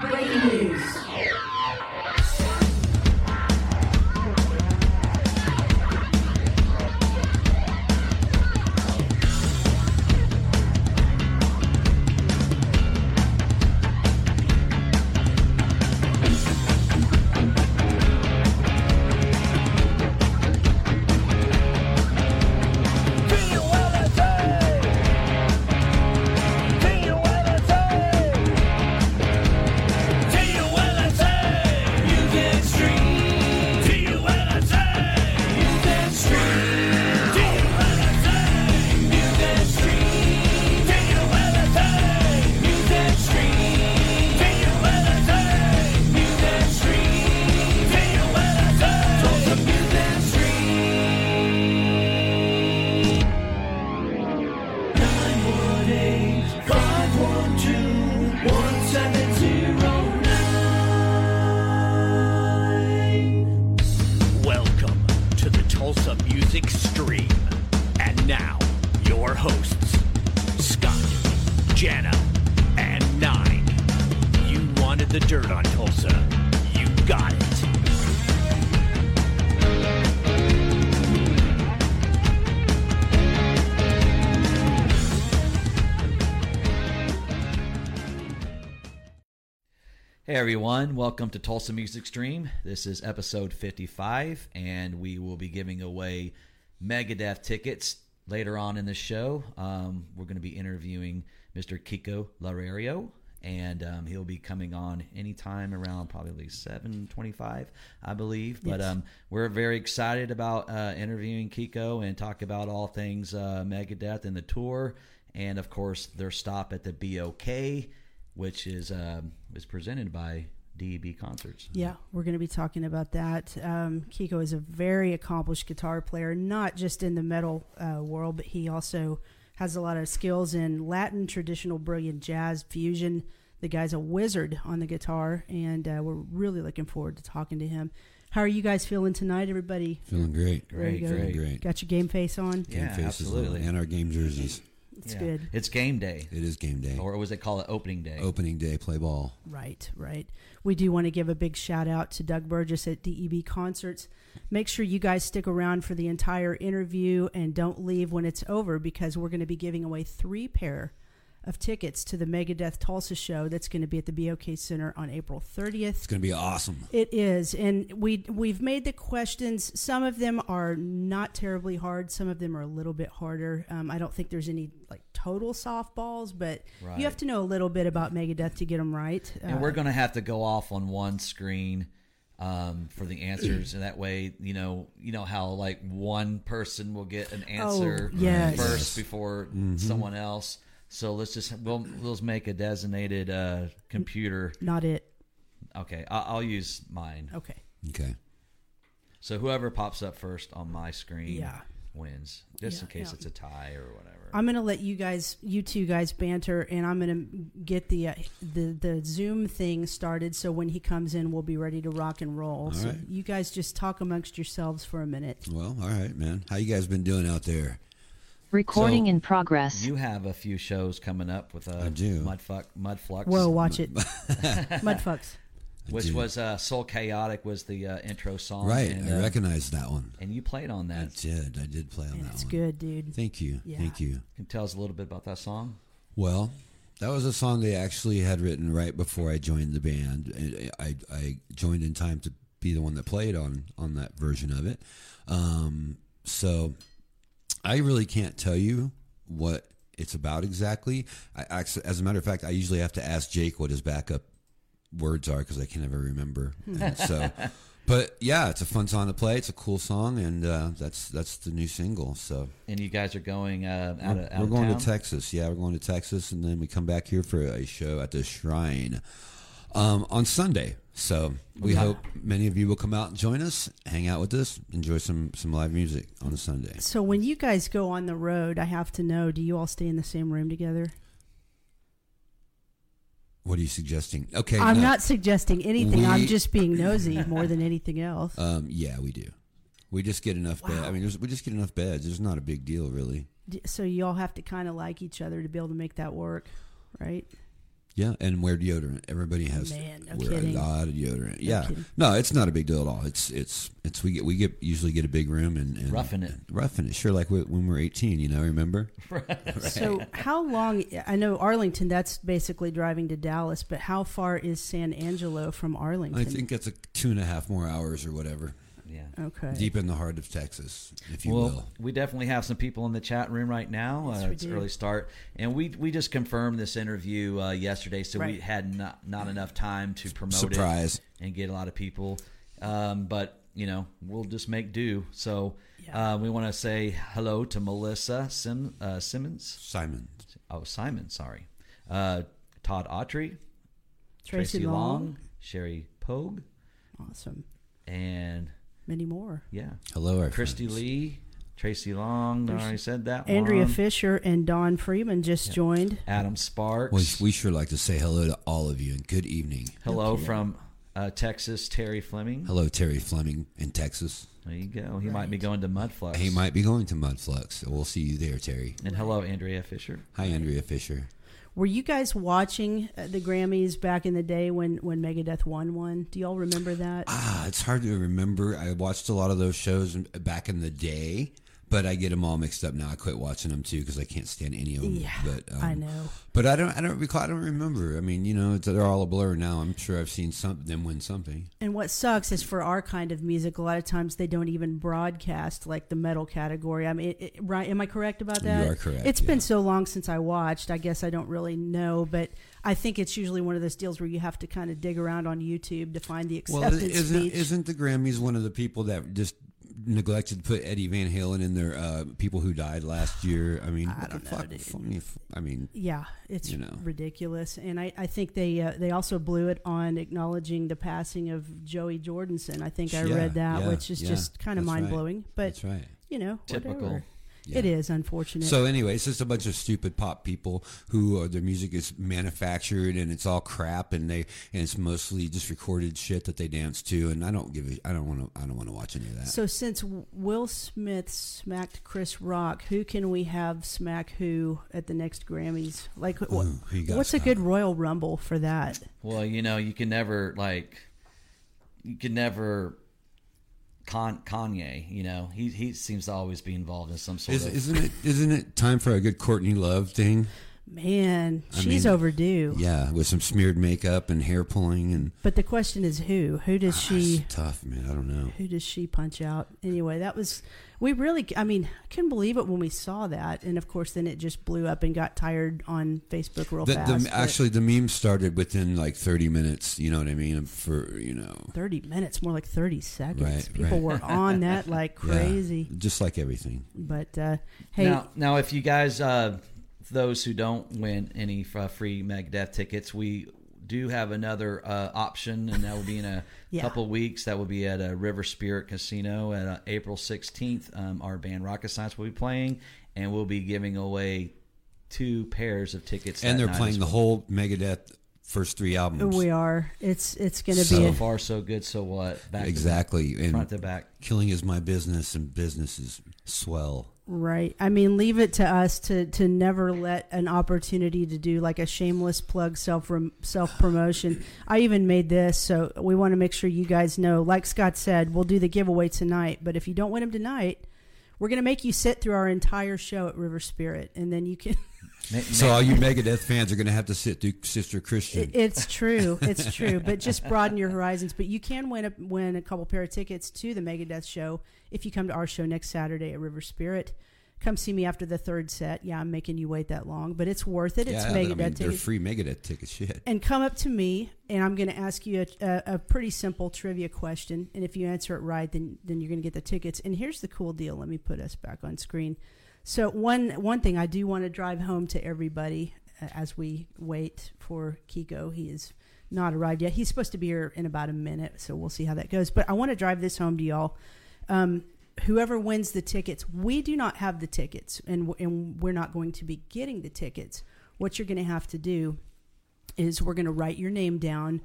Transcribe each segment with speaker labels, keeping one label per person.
Speaker 1: Breaking news.
Speaker 2: Everyone, welcome to Tulsa Music Stream. This is episode 55, and we will be giving away Megadeth tickets later on in the show. Um, we're going to be interviewing Mr. Kiko Loureiro, and um, he'll be coming on anytime around probably 7.25, I believe. But
Speaker 3: Yes.
Speaker 2: um, we're very excited about uh, interviewing Kiko and talk about all things uh, Megadeth and the tour, and of course their stop at the BOK which is um, is presented by DEB Concerts.
Speaker 3: Yeah, we're going to be talking about that. Um, Kiko is a very accomplished guitar player, not just in the metal uh, world, but he also has a lot of skills in Latin, traditional, Brazilian jazz, fusion. The guy's a wizard on the guitar, and uh, we're really looking forward to talking to him. How are you guys feeling tonight, everybody?
Speaker 4: Feeling great.
Speaker 2: Great, great.
Speaker 4: Great.
Speaker 3: Got your game face on?
Speaker 4: Game
Speaker 2: Yeah,
Speaker 4: faces on,
Speaker 2: absolutely.
Speaker 4: and our game jerseys.
Speaker 3: It's
Speaker 2: Yeah.
Speaker 3: good.
Speaker 2: It's game day,
Speaker 4: It is game day.
Speaker 2: or was it called it opening day?
Speaker 4: Opening day, play ball.
Speaker 3: Right, right. We do want to give a big shout out to Doug Burgess at DEB Concerts. Make sure you guys stick around for the entire interview and don't leave when it's over because we're going to be giving away three pair of tickets to the Megadeth Tulsa show that's going to be at the BOK Center on April 30th.
Speaker 4: It's going to be awesome.
Speaker 3: It is, and we we've made the questions. Some of them are not terribly hard. Some of them are a little bit harder. Um, I don't think there's any like total softballs, but
Speaker 2: Right.
Speaker 3: you have to know a little bit about Megadeth to get them right.
Speaker 2: and
Speaker 3: Uh,
Speaker 2: we're going to have to go off on one screen um, for the answers, and that way, you know, you know how like one person will get an answer
Speaker 3: Oh, yes.
Speaker 2: first before someone else. So let's just we'll we'll make a designated uh, computer.
Speaker 3: not it.
Speaker 2: Okay, I'll, I'll use mine.
Speaker 3: Okay.
Speaker 4: Okay.
Speaker 2: So whoever pops up first on my screen
Speaker 3: Yeah.
Speaker 2: wins, just in case
Speaker 3: yeah.
Speaker 2: it's a tie or whatever.
Speaker 3: I'm gonna let you guys, you two guys, banter, and I'm gonna get the uh, the the Zoom thing started. So when he comes in, we'll be ready to rock and roll. so
Speaker 4: right.
Speaker 3: you guys just talk amongst yourselves for a minute.
Speaker 4: Well, all right, man. How you guys been doing out there?
Speaker 5: Recording
Speaker 2: So,
Speaker 5: in progress.
Speaker 2: You have a few shows coming up with uh,
Speaker 4: I do.
Speaker 2: Mudfuck, Mudflux.
Speaker 3: Whoa, watch it, Mudfucks.
Speaker 4: I
Speaker 2: which
Speaker 4: do.
Speaker 2: was uh, Soul Chaotic was the uh, intro song.
Speaker 4: right.
Speaker 2: and,
Speaker 4: I
Speaker 2: uh,
Speaker 4: recognized that one.
Speaker 2: and you played on
Speaker 4: I
Speaker 2: that.
Speaker 4: did. I did play on
Speaker 3: And
Speaker 4: that
Speaker 3: it's
Speaker 4: one.
Speaker 3: good, dude.
Speaker 4: Thank you.
Speaker 3: Yeah.
Speaker 4: Thank you.
Speaker 2: Can tell us a little bit about that song?
Speaker 4: Well, that was a song they actually had written right before I joined the band. And I, I joined in time to be the one that played on on that version of it. Um, so I really can't tell you what it's about exactly. I as a matter of fact, I usually have to ask Jake what his backup words are because I can never remember. And so, but yeah, it's a fun song to play. It's a cool song, and uh, that's that's the new single. So
Speaker 2: And you guys are going uh, out of out
Speaker 4: we're going
Speaker 2: town?
Speaker 4: to Texas. Yeah, we're going to Texas, and then we come back here for a show at the Shrine um, on Sunday. So we hope many of you will come out and join us, hang out with us, enjoy some some live music on a Sunday.
Speaker 3: So when you guys go on the road, I have to know: Do you all stay in the same room together?
Speaker 4: What are you suggesting? Okay,
Speaker 3: I'm
Speaker 4: no.
Speaker 3: not suggesting anything. I'm just being nosy more than anything else.
Speaker 4: Um, yeah, we do. We just get enough bed. I mean, there's, we just get enough beds. It's not a big deal, really.
Speaker 3: So you all have to kind of like each other to be able to make that work, right?
Speaker 4: Yeah, and wear deodorant. Everybody has
Speaker 3: Man, no
Speaker 4: wear
Speaker 3: kidding.
Speaker 4: a lot of deodorant. yeah,
Speaker 3: kidding.
Speaker 4: no, it's not a big deal at all. It's it's it's we get we get usually get a big room and, and
Speaker 2: Roughing it.
Speaker 4: roughing it. Sure, like when we were eighteen. You know, remember?
Speaker 3: So how long? I know Arlington. That's basically driving to Dallas. But how far is San Angelo from Arlington?
Speaker 4: I think it's a two and a half more hours or whatever.
Speaker 2: Yeah.
Speaker 3: Okay.
Speaker 4: Deep in the heart of Texas, if you
Speaker 2: well,
Speaker 4: will.
Speaker 2: we definitely have some people in the chat room right now.
Speaker 3: Yes,
Speaker 2: uh,
Speaker 3: we
Speaker 2: it's
Speaker 3: do.
Speaker 2: early start, and we we just confirmed this interview uh, yesterday, so we had not not enough time to promote
Speaker 4: Surprise.
Speaker 2: it and get a lot of people. Um, but you know, we'll just make do. So
Speaker 3: Yeah.
Speaker 2: uh, we want to say hello to Melissa Sim, uh, Simmons.
Speaker 4: Simon.
Speaker 2: Oh, Simon, sorry. Uh, Todd Autry,
Speaker 3: Tracy, Long.
Speaker 2: Sherry Pogue,
Speaker 3: Awesome.
Speaker 2: and
Speaker 3: Many more.
Speaker 2: yeah,
Speaker 4: Hello, our
Speaker 2: Christy
Speaker 4: friends.
Speaker 2: Lee, Tracy Long. I already said that.
Speaker 3: Andrea
Speaker 2: one.
Speaker 3: Fisher and Don Freeman just joined.
Speaker 2: Adam Sparks.
Speaker 4: We, we sure like to say hello to all of you and good evening.
Speaker 2: Hello from uh, Texas, Terry Fleming.
Speaker 4: Hello, Terry Fleming in Texas.
Speaker 2: There you go. He might be going to Mudflux.
Speaker 4: He might be going to Mudflux. so We'll see you there, Terry.
Speaker 2: And hello, Andrea Fisher.
Speaker 4: Hi, Andrea Fisher.
Speaker 3: Were you guys watching uh, the Grammys back in the day when when Megadeth won one? Do y'all remember that?
Speaker 4: Ah, it's hard to remember. I watched a lot of those shows back in the day, but I get them all mixed up now. I quit watching them too because I can't stand any of them.
Speaker 3: Yeah,
Speaker 4: but um,
Speaker 3: I know.
Speaker 4: But I don't. I don't recall. I don't remember. I mean, you know, it's, they're all a blur now. I'm sure I've seen some them win something.
Speaker 3: And what sucks is for our kind of music, a lot of times they don't even broadcast like the metal category. I mean, it, it- right? Am I correct about that?
Speaker 4: You are correct,
Speaker 3: It's been so long since I watched. I guess I don't really know, but I think it's usually one of those deals where you have to kind of dig around on YouTube to find the
Speaker 4: Well,
Speaker 3: acceptance
Speaker 4: isn't
Speaker 3: speech.
Speaker 4: isn't the Grammys one of the people that just neglected to put Eddie Van Halen in their uh, people who died last year? I mean,
Speaker 3: I
Speaker 4: what
Speaker 3: don't
Speaker 4: the
Speaker 3: know,
Speaker 4: fuck? I mean, f- I mean,
Speaker 3: yeah, it's
Speaker 4: you know.
Speaker 3: ridiculous, and I, I think they uh, they also blew it on acknowledging the passing of Joey Jordison. I think I
Speaker 4: Yeah,
Speaker 3: read that,
Speaker 4: yeah,
Speaker 3: which is
Speaker 4: yeah,
Speaker 3: just kind of mind blowing. But
Speaker 4: that's right.
Speaker 3: you know,
Speaker 2: Typical.
Speaker 3: whatever.
Speaker 4: Yeah.
Speaker 3: It is unfortunate.
Speaker 4: So anyway, it's just a bunch of stupid pop people who uh, their music is manufactured and it's all crap and they and it's mostly just recorded shit that they dance to and I don't give a, I don't want to I don't want to watch any of that.
Speaker 3: So since Will Smith smacked Chris Rock, who can we have smack who at the next Grammys? Like,
Speaker 4: Ooh, who you got,
Speaker 3: what's a good Royal Rumble for that?
Speaker 2: Well, you know, you can never like, you can never. Con- Kanye, you know, he he seems to always be involved in some sort
Speaker 4: Is,
Speaker 2: of.
Speaker 4: isn't it isn't it time for a good Courtney Love thing?
Speaker 3: Man,
Speaker 4: I
Speaker 3: she's
Speaker 4: mean,
Speaker 3: overdue.
Speaker 4: Yeah, with some smeared makeup and hair pulling and
Speaker 3: But the question is, who? Who does she?
Speaker 4: It's tough, man. I don't know.
Speaker 3: Who does she punch out? Anyway, that was we really. I mean, I couldn't believe it when we saw that, and of course, then it just blew up and got tired on Facebook real
Speaker 4: The,
Speaker 3: fast.
Speaker 4: the, actually, the meme started within like 30 minutes. You know what I mean? For you know,
Speaker 3: thirty minutes, more like thirty seconds.
Speaker 4: Right,
Speaker 3: People
Speaker 4: right.
Speaker 3: were on that like
Speaker 4: Yeah,
Speaker 3: crazy.
Speaker 4: just like everything.
Speaker 3: But uh, hey,
Speaker 2: Now, now, if you guys, uh, those who don't win any uh, free Megadeth tickets, we do have another uh, option, and that will be in a
Speaker 3: Yeah.
Speaker 2: couple weeks. That will be at a River Spirit Casino at uh, April sixteenth. Um, our band Rocket Science will be playing, and we'll be giving away two pairs of tickets.
Speaker 4: and they're playing
Speaker 2: as
Speaker 4: the whole Megadeth first three albums.
Speaker 3: we are. It's it's going to
Speaker 4: So
Speaker 3: be.
Speaker 2: So far, so good. So what? Back
Speaker 4: exactly.
Speaker 2: to,
Speaker 4: and
Speaker 2: front to back.
Speaker 4: killing is my business, and business is swell.
Speaker 3: Right. I mean, leave it to us to to never let an opportunity to do like a shameless plug self self promotion. I even made this, so we want to make sure you guys know. Like Scott said, we'll do the giveaway tonight, but if you don't win them tonight, we're going to make you sit through our entire show at River Spirit, and then you can.
Speaker 4: So all you Megadeth fans are going to have to sit through Sister Christian.
Speaker 3: It's true. It's true. But just broaden your horizons. But you can win a win a couple pair of tickets to the Megadeth show if you come to our show next Saturday at River Spirit. Come see me after the third set. Yeah, I'm making you wait that long, but it's worth it. It's
Speaker 4: yeah,
Speaker 3: Megadeth
Speaker 4: I mean, they're free Megadeth tickets. Shit.
Speaker 3: And come up to me, and I'm going to ask you a, a, a pretty simple trivia question. And if you answer it right, then then you're going to get the tickets. And here's the cool deal. Let me put us back on screen. So one one thing I do want to drive home to everybody uh, as we wait for Kiko. He is not arrived yet. He's supposed to be here in about a minute, so we'll see how that goes. But I want to drive this home to y'all. Um, whoever wins the tickets, we do not have the tickets, and and we're not going to be getting the tickets. What you're going to have to do is we're going to write your name down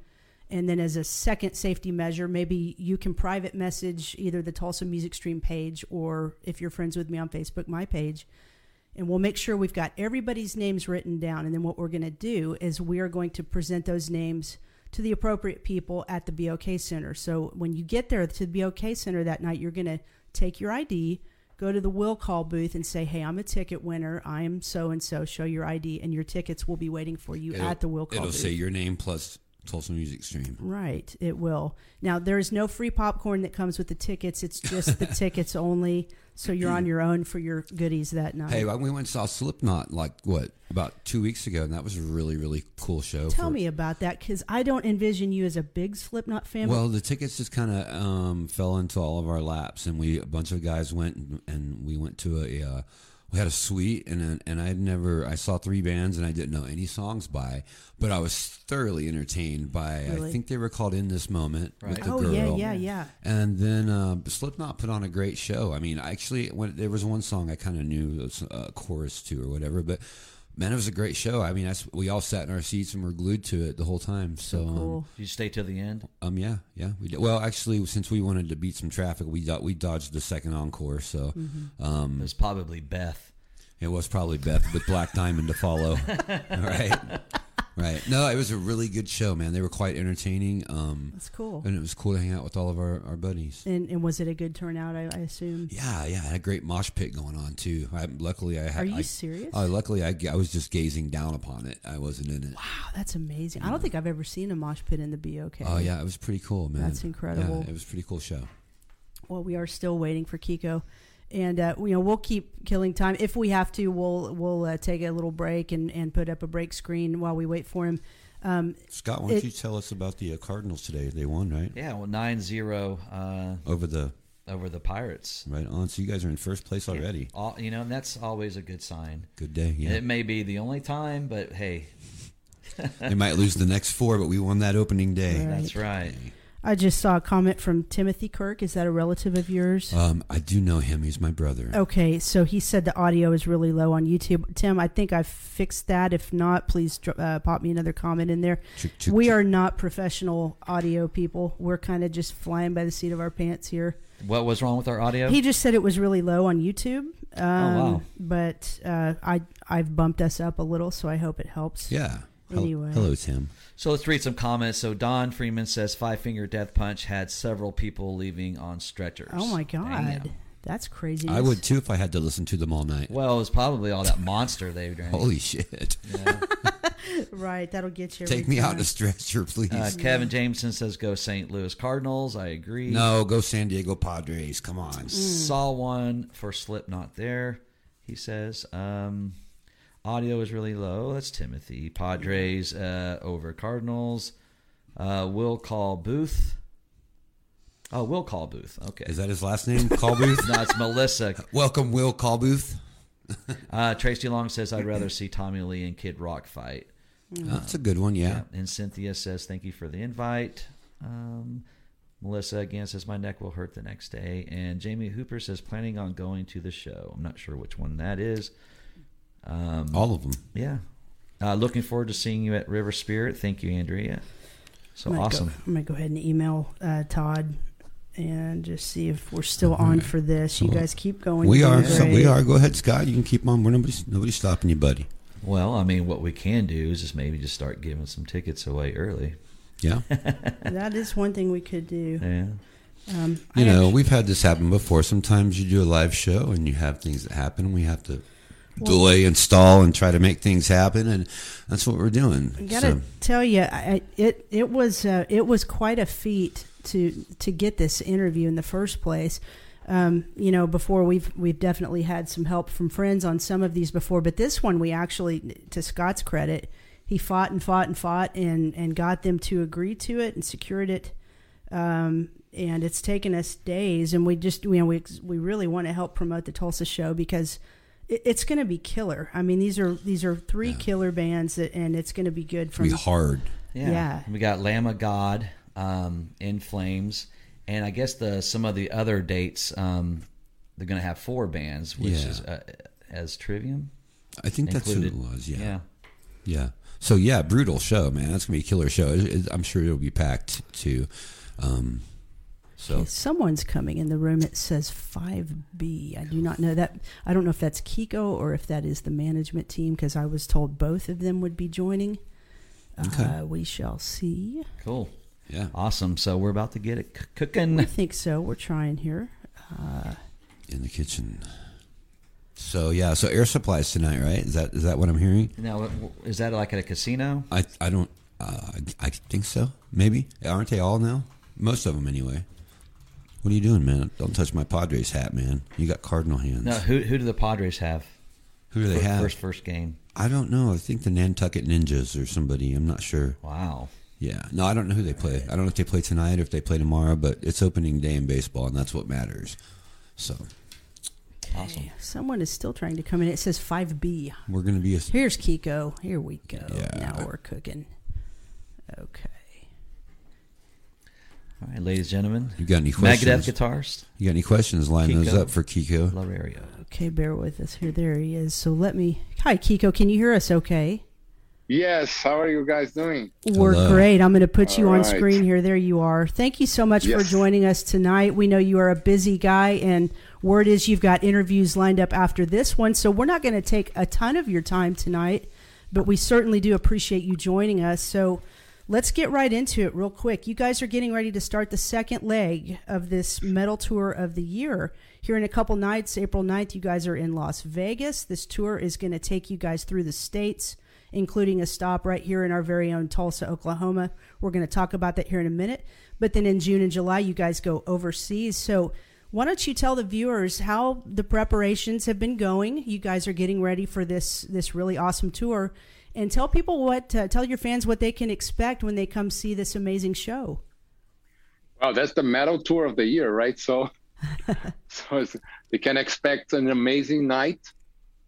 Speaker 3: and then as a second safety measure maybe you can private message either the tulsa music stream page or if you're friends with me on facebook my page and we'll make sure we've got everybody's names written down. And then what we're going to do is we are going to present those names to the appropriate people at the BOK Center. So when you get there to the BOK Center that night, you're going to take your ID, go to the will call booth, and say, "Hey, I'm a ticket winner. I am so and so. Show your ID, and your tickets will be waiting for you
Speaker 4: It'll-
Speaker 3: at the will call
Speaker 4: It'll
Speaker 3: booth."
Speaker 4: say your name plus Tulsa Music Stream.
Speaker 3: Right, it will. Now there is no free popcorn that comes with the tickets. It's just the tickets only. So you're on your own for your goodies that night.
Speaker 4: Hey, we went and saw Slipknot like what about two weeks ago, and that was a really really cool show.
Speaker 3: Tell
Speaker 4: for-
Speaker 3: me about that because I don't envision you as a big Slipknot fan.
Speaker 4: Well, the tickets just kind of um, fell into all of our laps, and we a bunch of guys went and, and we went to a uh, we had a suite, and and I'd never I saw three bands and I didn't know any songs by, but I was thoroughly entertained by.
Speaker 3: Really?
Speaker 4: I think they were called "In This Moment" with
Speaker 2: Right.
Speaker 4: the
Speaker 3: oh
Speaker 4: girl.
Speaker 3: yeah, yeah, yeah.
Speaker 4: And then uh, Slipknot put on a great show. I mean, actually, when there was one song I kind of knew was a chorus to or whatever, but man, it was a great show. I mean, that's, we all sat in our seats and were glued to it the whole time. So, um,
Speaker 3: Cool.
Speaker 2: Did you stay till the end?
Speaker 4: um, yeah, yeah, we did. Well, actually, since we wanted to beat some traffic, we do- we dodged the second encore. So,
Speaker 3: Mm-hmm.
Speaker 4: um,
Speaker 2: It was probably Beth.
Speaker 4: it was probably Beth with Black Diamond to follow. right, right. No, it was a really good show, man. They were quite entertaining. Um,
Speaker 3: That's cool.
Speaker 4: and it was cool to hang out with all of our, our buddies.
Speaker 3: And, and was it a good turnout? I, I assume.
Speaker 4: Yeah, yeah, I had a great mosh pit going on too. I, luckily, I had.
Speaker 3: Are you
Speaker 4: I,
Speaker 3: serious?
Speaker 4: Oh, luckily, I, I was just gazing down upon it. I wasn't in it.
Speaker 3: Wow, that's amazing. I don't think I've ever seen a mosh pit in the BOK.
Speaker 4: Oh yeah, it was pretty cool, man.
Speaker 3: That's incredible.
Speaker 4: Yeah, it was a pretty cool show.
Speaker 3: well, we are still waiting for Kiko, and uh, you know we'll keep killing time if we have to. We'll we'll uh, take a little break and, and put up a break screen while we wait for him. Um,
Speaker 4: Scott, why don't
Speaker 3: It-
Speaker 4: you tell us about the uh, Cardinals today? They won, right?
Speaker 2: Yeah, well, 9-0 uh,
Speaker 4: Over the
Speaker 2: over the Pirates.
Speaker 4: right on. So you guys are in first place already.
Speaker 2: All, you know, and that's always a good sign.
Speaker 4: Good day. Yeah,
Speaker 2: It may be the only time, but hey,
Speaker 4: they might lose the next four, but we won that opening day.
Speaker 3: Right.
Speaker 2: that's right.
Speaker 3: I just saw a comment from Timothy Kirk. Is that a relative of yours?
Speaker 4: Um, I do know him. He's my brother.
Speaker 3: Okay, so he said the audio is really low on YouTube. Tim, I think I've fixed that. If not, please uh, pop me another comment in there.
Speaker 4: Chick, chick,
Speaker 3: We
Speaker 4: chick.
Speaker 3: are not professional audio people. We're kind of just flying by the seat of our pants here.
Speaker 2: What was wrong with our audio?
Speaker 3: He just said it was really low on YouTube. Um,
Speaker 2: wow.
Speaker 3: But uh, I I've bumped us up a little, so I hope it helps.
Speaker 4: Yeah. Hel-
Speaker 3: Anyway.
Speaker 4: Hello, Tim.
Speaker 2: So let's read some comments. So Don Freeman says Five Finger Death Punch had several people leaving on stretchers.
Speaker 3: Oh my god,
Speaker 2: Damn.
Speaker 3: that's crazy.
Speaker 4: I would too if I had to listen to them all night.
Speaker 2: Well, it was probably all that monster they drank.
Speaker 4: Holy shit!
Speaker 2: Yeah.
Speaker 3: Right, that'll get you. every
Speaker 4: Take me out
Speaker 3: time.
Speaker 4: in a stretcher, please.
Speaker 2: Uh, Kevin Jameson says go St. Louis Cardinals. I agree.
Speaker 4: no, go San Diego Padres. Come on.
Speaker 3: Mm.
Speaker 2: Saw one for Slipknot there. He says um, audio is really low. That's Timothy. Padres uh, over Cardinals. Uh, will call Booth. Oh, will call Booth. Okay.
Speaker 4: Is that his last name? Call Booth.
Speaker 2: no, it's Melissa.
Speaker 4: Welcome, Will Call Booth.
Speaker 2: Uh, Tracy Long says I'd rather see Tommy Lee and Kid Rock fight.
Speaker 4: That's a good one. Yeah.
Speaker 2: And Cynthia says thank you for the invite. Um, Melissa again says my neck will hurt the next day. And Jamie Hooper says planning on going to the show. I'm not sure which one that is. Um,
Speaker 4: All of them.
Speaker 2: yeah. Uh, looking forward to seeing you at River Spirit. Thank you, Andrea. So
Speaker 3: I'm
Speaker 2: awesome.
Speaker 3: Go, I'm gonna go ahead and email uh, Todd and just see if we're still on for this. You guys keep going.
Speaker 4: We
Speaker 3: You're
Speaker 4: So we are. Go ahead, Scott. You can keep on. We're nobody's nobody's stopping you, buddy.
Speaker 2: Well, I mean, what we can do is just maybe just start giving some tickets away early.
Speaker 4: Yeah.
Speaker 3: That is one thing we could do.
Speaker 2: Yeah.
Speaker 3: Um,
Speaker 4: You
Speaker 3: I
Speaker 4: know,
Speaker 3: actu-
Speaker 4: we've had this happen before. Sometimes you do a live show and you have things that happen. and We have to delay and stall and try to make things happen, and that's what we're doing.
Speaker 3: I gotta
Speaker 4: So,
Speaker 3: tell you, I, it it was uh, it was quite a feat to to get this interview in the first place. Um, you know, before we've we've definitely had some help from friends on some of these before, but this one we actually, to Scott's credit, he fought and fought and fought and and got them to agree to it and secured it. Um, and it's taken us days, and we just you know we we really want to help promote the Tulsa show because it's going to be killer. I mean, these are these are three killer bands, that, and it's going to be good
Speaker 4: it's
Speaker 3: from
Speaker 4: be hard.
Speaker 2: Yeah.
Speaker 3: Yeah.
Speaker 2: We got Lamb of God, um, In Flames, and I guess the some of the other dates um, they're going to have four bands, which
Speaker 4: Yeah.
Speaker 2: is uh, as Trivium
Speaker 4: I think that's who it was. Yeah.
Speaker 2: yeah.
Speaker 4: Yeah. So yeah, brutal show, man. That's gonna be a killer show. It- it- I'm sure it'll be packed too. Um, So
Speaker 3: Okay, someone's coming in the room. It says 5B. I do not know that. I don't know if that's Kiko or if that is the management team because I was told both of them would be joining.
Speaker 4: Okay.
Speaker 3: Uh, we shall see.
Speaker 2: Cool.
Speaker 4: yeah,
Speaker 2: Awesome. So we're about to get it c-
Speaker 3: I
Speaker 2: cooking.
Speaker 3: I think so. We're trying here. Uh,
Speaker 4: in the kitchen. So yeah, so Air Supply's tonight, right? Is that is that what I'm hearing?
Speaker 2: Now, is that like at a casino?
Speaker 4: I I don't uh, I think so. Maybe aren't they all now? Most of them anyway. What are you doing, man? Don't touch my Padres hat, man. You got Cardinal hands.
Speaker 2: No. Who who do the Padres have?
Speaker 4: Who do they
Speaker 2: for
Speaker 4: have?
Speaker 2: First first game.
Speaker 4: I don't know. I think the Nantucket Ninjas or somebody. I'm not sure.
Speaker 2: Wow.
Speaker 4: Yeah. No, I don't know who they play. I don't know if they play tonight or if they play tomorrow, but it's opening day in baseball, and that's what matters. So
Speaker 2: Awesome.
Speaker 3: someone is still trying to come in. It says 5B.
Speaker 4: we're gonna be a
Speaker 3: Here's Kiko. Here we go.
Speaker 4: Yeah.
Speaker 3: Now we're cooking. Okay.
Speaker 2: All right, ladies and gentlemen.
Speaker 4: You got any questions?
Speaker 2: Megadeth
Speaker 4: questions?
Speaker 2: guitars.
Speaker 4: You got any questions? Line those up for Kiko.
Speaker 2: Loureiro.
Speaker 3: Okay, bear with us here. There he is. So let me. Hi, Kiko. Can you hear us okay?
Speaker 1: Yes, how are you guys doing?
Speaker 3: We're
Speaker 4: Hello.
Speaker 3: great. I'm going to put you
Speaker 1: All
Speaker 3: on
Speaker 1: right.
Speaker 3: screen here. There you are. Thank you so much for joining us tonight. We know you are a busy guy, and word is you've got interviews lined up after this one. So we're not going to take a ton of your time tonight, but we certainly do appreciate you joining us. So let's get right into it real quick. You guys are getting ready to start the second leg of this metal tour of the year. Here in a couple nights, April 9th, you guys are in Las Vegas. This tour is going to take you guys through the states including a stop right here in our very own Tulsa, Oklahoma. We're going to talk about that here in a minute. But then in June and July, you guys go overseas. So why don't you tell the viewers how the preparations have been going? You guys are getting ready for this this really awesome tour, and tell people what uh, tell your fans what they can expect when they come see this amazing show.
Speaker 1: Wow, that's the metal tour of the year, right? So, so it's, you can expect an amazing night.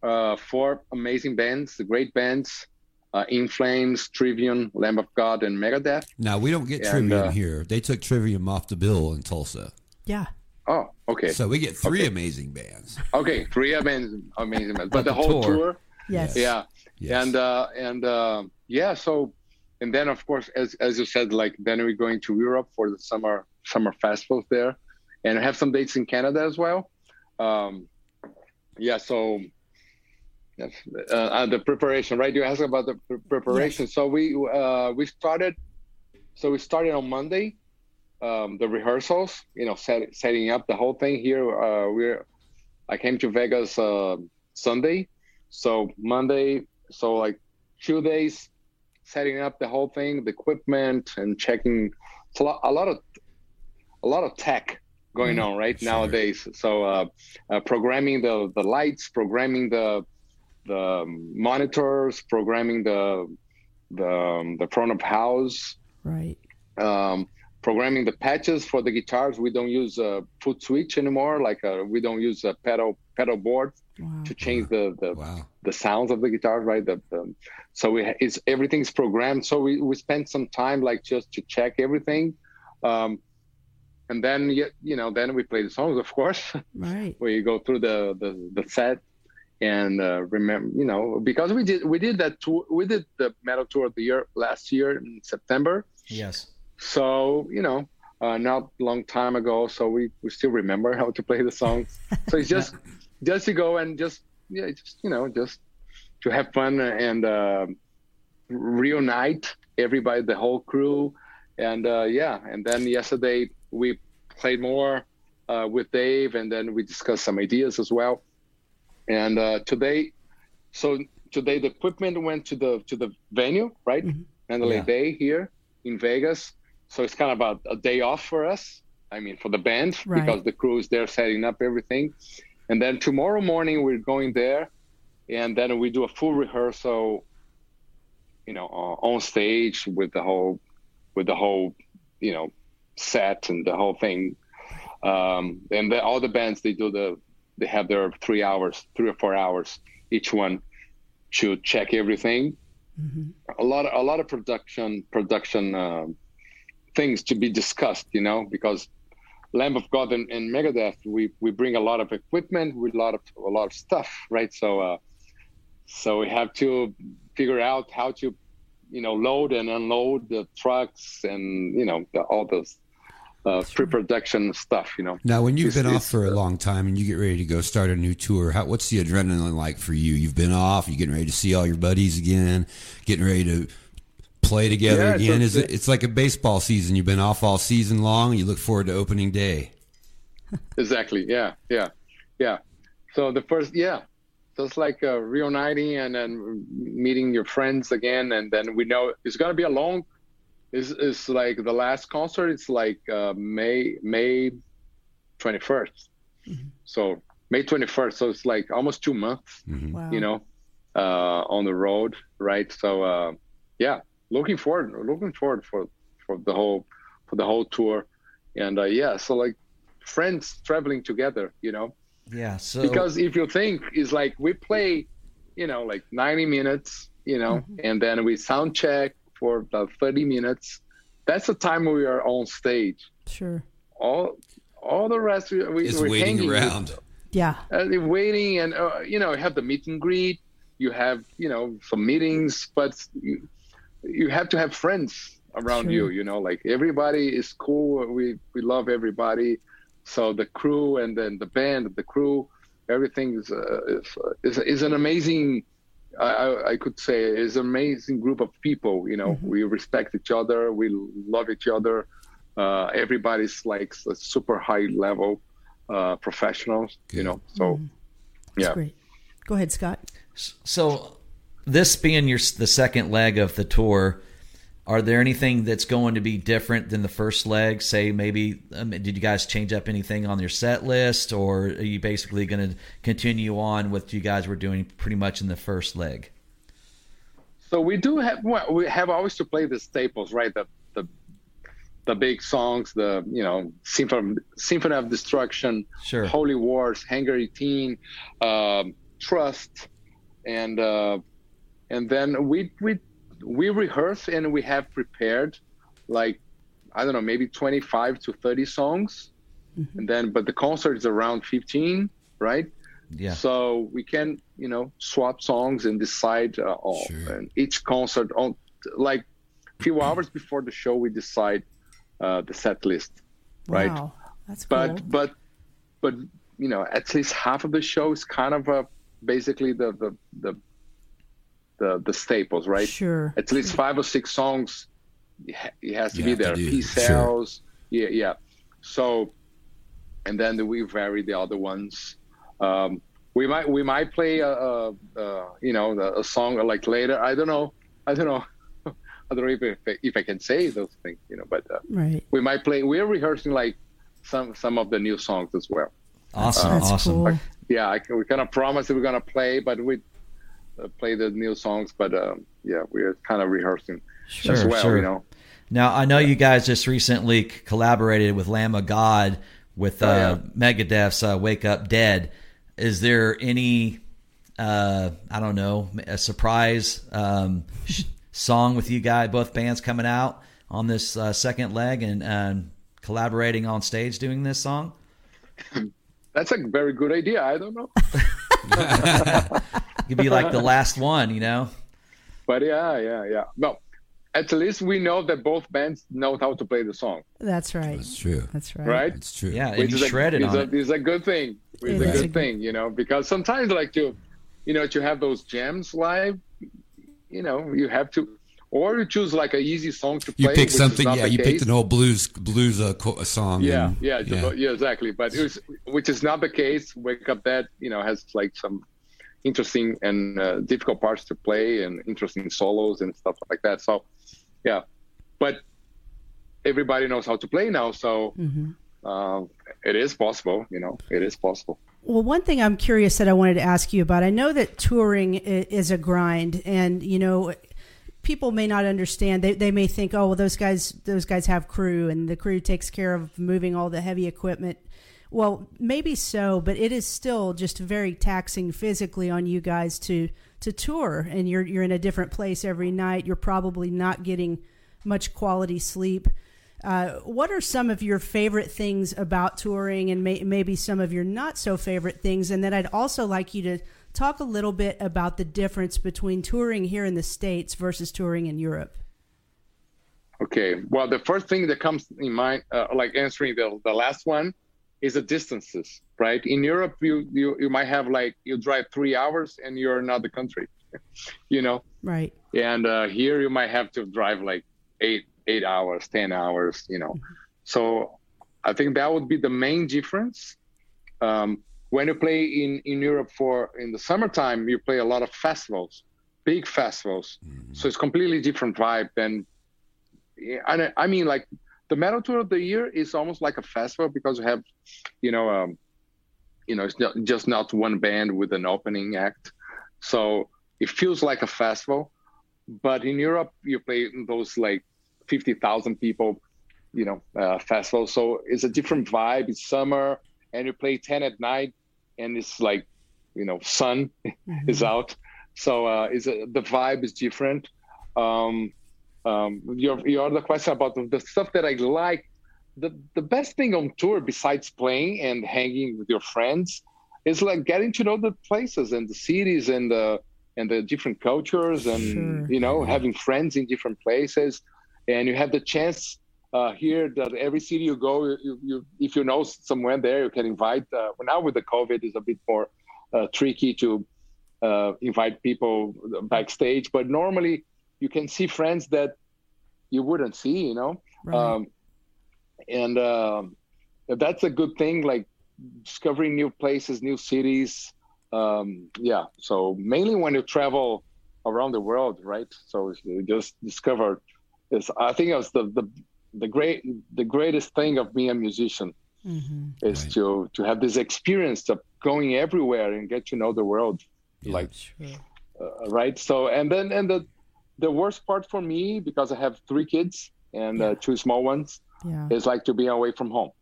Speaker 1: Uh, four amazing bands, the great bands, uh, In Flames, Trivium, Lamb of God, and Megadeth.
Speaker 4: Now we don't get
Speaker 1: And,
Speaker 4: Trivium
Speaker 1: uh,
Speaker 4: here. They took Trivium off the bill in Tulsa,
Speaker 3: Yeah,
Speaker 1: Oh, okay,
Speaker 4: so we get three
Speaker 1: Okay.
Speaker 4: amazing bands.
Speaker 1: okay, three amazing, amazing bands,
Speaker 2: But
Speaker 1: but, the
Speaker 2: the
Speaker 1: whole
Speaker 2: tour-
Speaker 1: tour,
Speaker 3: yes,
Speaker 1: yeah,
Speaker 4: Yes.
Speaker 1: and uh, and uh, yeah, so and then of course, as as you said, like then we're going to Europe for the summer summer festivals there, and have some dates in Canada as well. Um, yeah, so yes, uh, uh, the preparation, right? You asked about the pre- preparation. So we uh, we started, so we started on Monday, um, the rehearsals. You know, set, setting up the whole thing here. Uh, we're I came to Vegas uh, Sunday, so Monday, so like two days setting up the whole thing, the equipment, and checking. A lot, a lot of a lot of tech going on right
Speaker 4: Sure.
Speaker 1: nowadays. So uh, uh, programming the the lights, programming the the monitors, programming the the um, the front of house,
Speaker 3: right.
Speaker 1: um, programming the patches for the guitars. We don't use a foot switch anymore. Like uh, we don't use a pedal pedal board
Speaker 3: Wow.
Speaker 1: to change the the,
Speaker 4: wow.
Speaker 1: the sounds of the guitar, right? The, the so we it's everything's programmed. So we we spent some time like just to check everything, um, and then you, you know then we play the songs, of course.
Speaker 3: Right.
Speaker 1: where you go through the the, the set and uh, remember you know because we did we did that tour we did the metal tour of the year last year in september
Speaker 2: Yes.
Speaker 1: so you know uh, not long time ago so we, we still remember how to play the songs so it's just just to go and just yeah just you know just to have fun and uh, reunite everybody the whole crew and uh, yeah and then yesterday we played more uh, with dave and then we discussed some ideas as well and uh, today so today the equipment went to the to the venue right
Speaker 3: Mhm.
Speaker 1: mandalay
Speaker 2: Yeah.
Speaker 1: bay here in vegas so it's kind of a, a day off for us i mean for the band
Speaker 3: Right.
Speaker 1: because the crew is there setting up everything and then tomorrow morning we're going there and then we do a full rehearsal you know uh, on stage with the whole with the whole you know set and the whole thing. Um, and the, all the bands they do the they have their three hours three or four hours each one to check everything.
Speaker 3: Hmm
Speaker 1: a lot of, a lot of production production um, things to be discussed you know because lamb of god and, and megadeth we we bring a lot of equipment with a lot of a lot of stuff right so uh so we have to figure out how to you know load and unload the trucks and you know the, all those uh, pre-production stuff. You know.
Speaker 4: Now, when you've
Speaker 1: It's-
Speaker 4: been off for a long time and you get ready to go start a new tour, how, what's the adrenaline like for you? You've been off, you're getting ready to see all your buddies again, getting ready to play together
Speaker 1: Yeah, it's
Speaker 4: again.
Speaker 1: a-
Speaker 4: Is it? It's like a baseball season. You've been off all season long. You look forward to opening day.
Speaker 1: Exactly. Yeah. Yeah. Yeah. So the first, yeah. So it's like uh, reuniting and then meeting your friends again, and then we know it's gonna be a long. it's, is like the last concert? It's like uh, May May twenty So May twenty first. So it's like almost two months.
Speaker 3: Wow.
Speaker 1: You know, uh, on the road, right? So uh, yeah, looking forward, looking forward for for the whole for the whole tour, and uh, yeah, so like friends traveling together, you know
Speaker 2: Yeah. So
Speaker 1: because if you think is like we play you know like 90 minutes you know and then we sound check for about 30 minutes that's the time we are on stage
Speaker 3: Sure.
Speaker 1: all all the rest we, we,
Speaker 4: Is
Speaker 1: we're
Speaker 4: waiting
Speaker 1: hanging
Speaker 4: around.
Speaker 3: Yeah.
Speaker 1: uh, they're waiting and uh, you know you have the meet and greet you have you know some meetings but you, you have to have friends around
Speaker 3: Sure.
Speaker 1: you you know like everybody is cool. We we love everybody. So the crew and then the band the crew everything is uh, is, uh, is is an amazing I, I- I could say is an amazing group of people you know. We respect each other. We love each other. Uh, everybody's like s- super high level uh, professionals you know so
Speaker 3: That's
Speaker 1: yeah.
Speaker 3: great. Go ahead, Scott.
Speaker 2: So, this being your the second leg of the tour, are there anything that's going to be different than the first leg? Say maybe um, did you guys change up anything on your set list, or are you basically going to continue on with what you guys were doing pretty much in the first leg?
Speaker 1: So we do have well, we have always to play the staples, right? The the the big songs, the you know Symphony, Symphony of Destruction,
Speaker 2: Sure.
Speaker 1: Holy Wars, Hangar 18, um, Trust, and uh, and then we we we rehearse and we have prepared like I don't know maybe 25 to 30 songs, and then but the concert is around 15, right?
Speaker 2: Yeah.
Speaker 1: So we can, you know, swap songs and decide uh, on
Speaker 4: Sure.
Speaker 1: and each concert on like a few hours before the show we decide uh, the set list, right?
Speaker 3: Wow. That's cool.
Speaker 1: But but but you know, at least half of the show is kind of a basically the the the the, the staples, right?
Speaker 3: Sure.
Speaker 1: At least five or six songs, it has to
Speaker 4: You
Speaker 1: be
Speaker 4: have to
Speaker 1: there.
Speaker 4: do,
Speaker 1: P
Speaker 4: sure.
Speaker 1: cells, yeah, yeah. So, and then we vary the other ones. Um, we might we might play a, a, a you know a, a song like later. I don't know. I don't know. I don't know if I, if I can say those things, you know. But uh,
Speaker 3: Right.
Speaker 1: we might play. We're rehearsing like some some of the new songs as well.
Speaker 2: Awesome.
Speaker 3: That's
Speaker 2: awesome.
Speaker 3: cool.
Speaker 1: Yeah, I, can- we kind of promise that we're gonna play, but we uh, play the new songs. But um, yeah, we're kind of rehearsing as well.
Speaker 2: sure.
Speaker 1: You know.
Speaker 2: Now I know you guys just recently collaborated with Lamb of God with uh,
Speaker 1: Oh, yeah.
Speaker 2: Megadeth's uh, "Wake Up Dead." Is there any, uh, I don't know, a surprise um, song with you guys, both bands coming out on this uh, second leg and um, collaborating on stage doing this song?
Speaker 1: That's a very good idea. I don't know,
Speaker 2: It could be like the last one, you know?
Speaker 1: but yeah, yeah, yeah. No, at least we know that both bands know how to play the song,
Speaker 3: That's right.
Speaker 4: That's true.
Speaker 3: That's right.
Speaker 1: right?
Speaker 4: It's true.
Speaker 2: Yeah, and you
Speaker 1: is a,
Speaker 2: shredded
Speaker 1: is a,
Speaker 2: it.
Speaker 1: is a good thing. It's
Speaker 3: It
Speaker 1: a good
Speaker 3: a good-
Speaker 1: thing, you know, because sometimes like to, you know, to have those jams live, you know, you have to, or you choose like a easy song to play. You pick
Speaker 4: something. Yeah, you
Speaker 1: case.
Speaker 4: picked an old blues blues uh, a song.
Speaker 1: Yeah,
Speaker 4: and-
Speaker 1: yeah, yeah, yeah, exactly. But it was, which is not the case. Wake Up Dead, you know, has like some interesting and uh, difficult parts to play and interesting solos and stuff like that. So, yeah, but everybody knows how to play now, so
Speaker 3: Mm-hmm.
Speaker 1: uh, it is possible. You know, it is possible.
Speaker 3: Well, one thing I'm curious that I wanted to ask you about. I know that touring is a grind, and you know, people may not understand. They they may think, oh, well, those guys those guys have crew, and the crew takes care of moving all the heavy equipment. Well, maybe so, but it is still just very taxing physically on you guys to to tour, and you're you're in a different place every night. You're probably not getting much quality sleep. Uh, what are some of your favorite things about touring and may, maybe some of your not so favorite things? And then I'd also like you to talk a little bit about the difference between touring here in the States versus touring in Europe.
Speaker 1: Okay. Well, the first thing that comes in mind, uh, like answering the, the last one, is the distances, right? In Europe, you, you you might have like you drive three hours and you're in another country, you know.
Speaker 3: Right.
Speaker 1: And uh, here you might have to drive like eight eight hours, ten hours, you know. So I think that would be the main difference. Um, when you play in in Europe for in the summertime, you play a lot of festivals, big festivals. So it's completely different vibe than. I, I mean, like the metal tour of the year is almost like a festival because you have, you know, um, you know, it's not, just not one band with an opening act. So it feels like a festival. But in Europe, you play those like 50,000 people, you know, uh, festivals. So it's a different vibe. It's summer and you play 10 at night and it's like, you know, sun is out. So uh, is the vibe is different. Um, um, your your other question about the, the stuff that I like, the the best thing on tour besides playing and hanging with your friends is like getting to know the places and the cities and the and the different cultures and
Speaker 3: Sure.
Speaker 1: you know having friends in different places, and you have the chance. Uh, here, that every city you go, you, you if you know someone there, you can invite. Uh, now with the COVID, it's a bit more uh, tricky to uh, invite people backstage, but normally you can see friends that you wouldn't see, you know.
Speaker 3: Right.
Speaker 1: Um, and um that's a good thing, like discovering new places, new cities. Um, yeah. So mainly when you travel around the world, right? So you just discover. I think it was the the the great the greatest thing of being a musician
Speaker 3: hmm
Speaker 1: is
Speaker 4: Right.
Speaker 1: to to have this experience of going everywhere and get to know the world like
Speaker 3: Sure.
Speaker 1: uh, right so and then and the the worst part for me because i have three kids and
Speaker 3: Yeah.
Speaker 1: uh, two small ones
Speaker 3: Yeah.
Speaker 1: is like to be away from home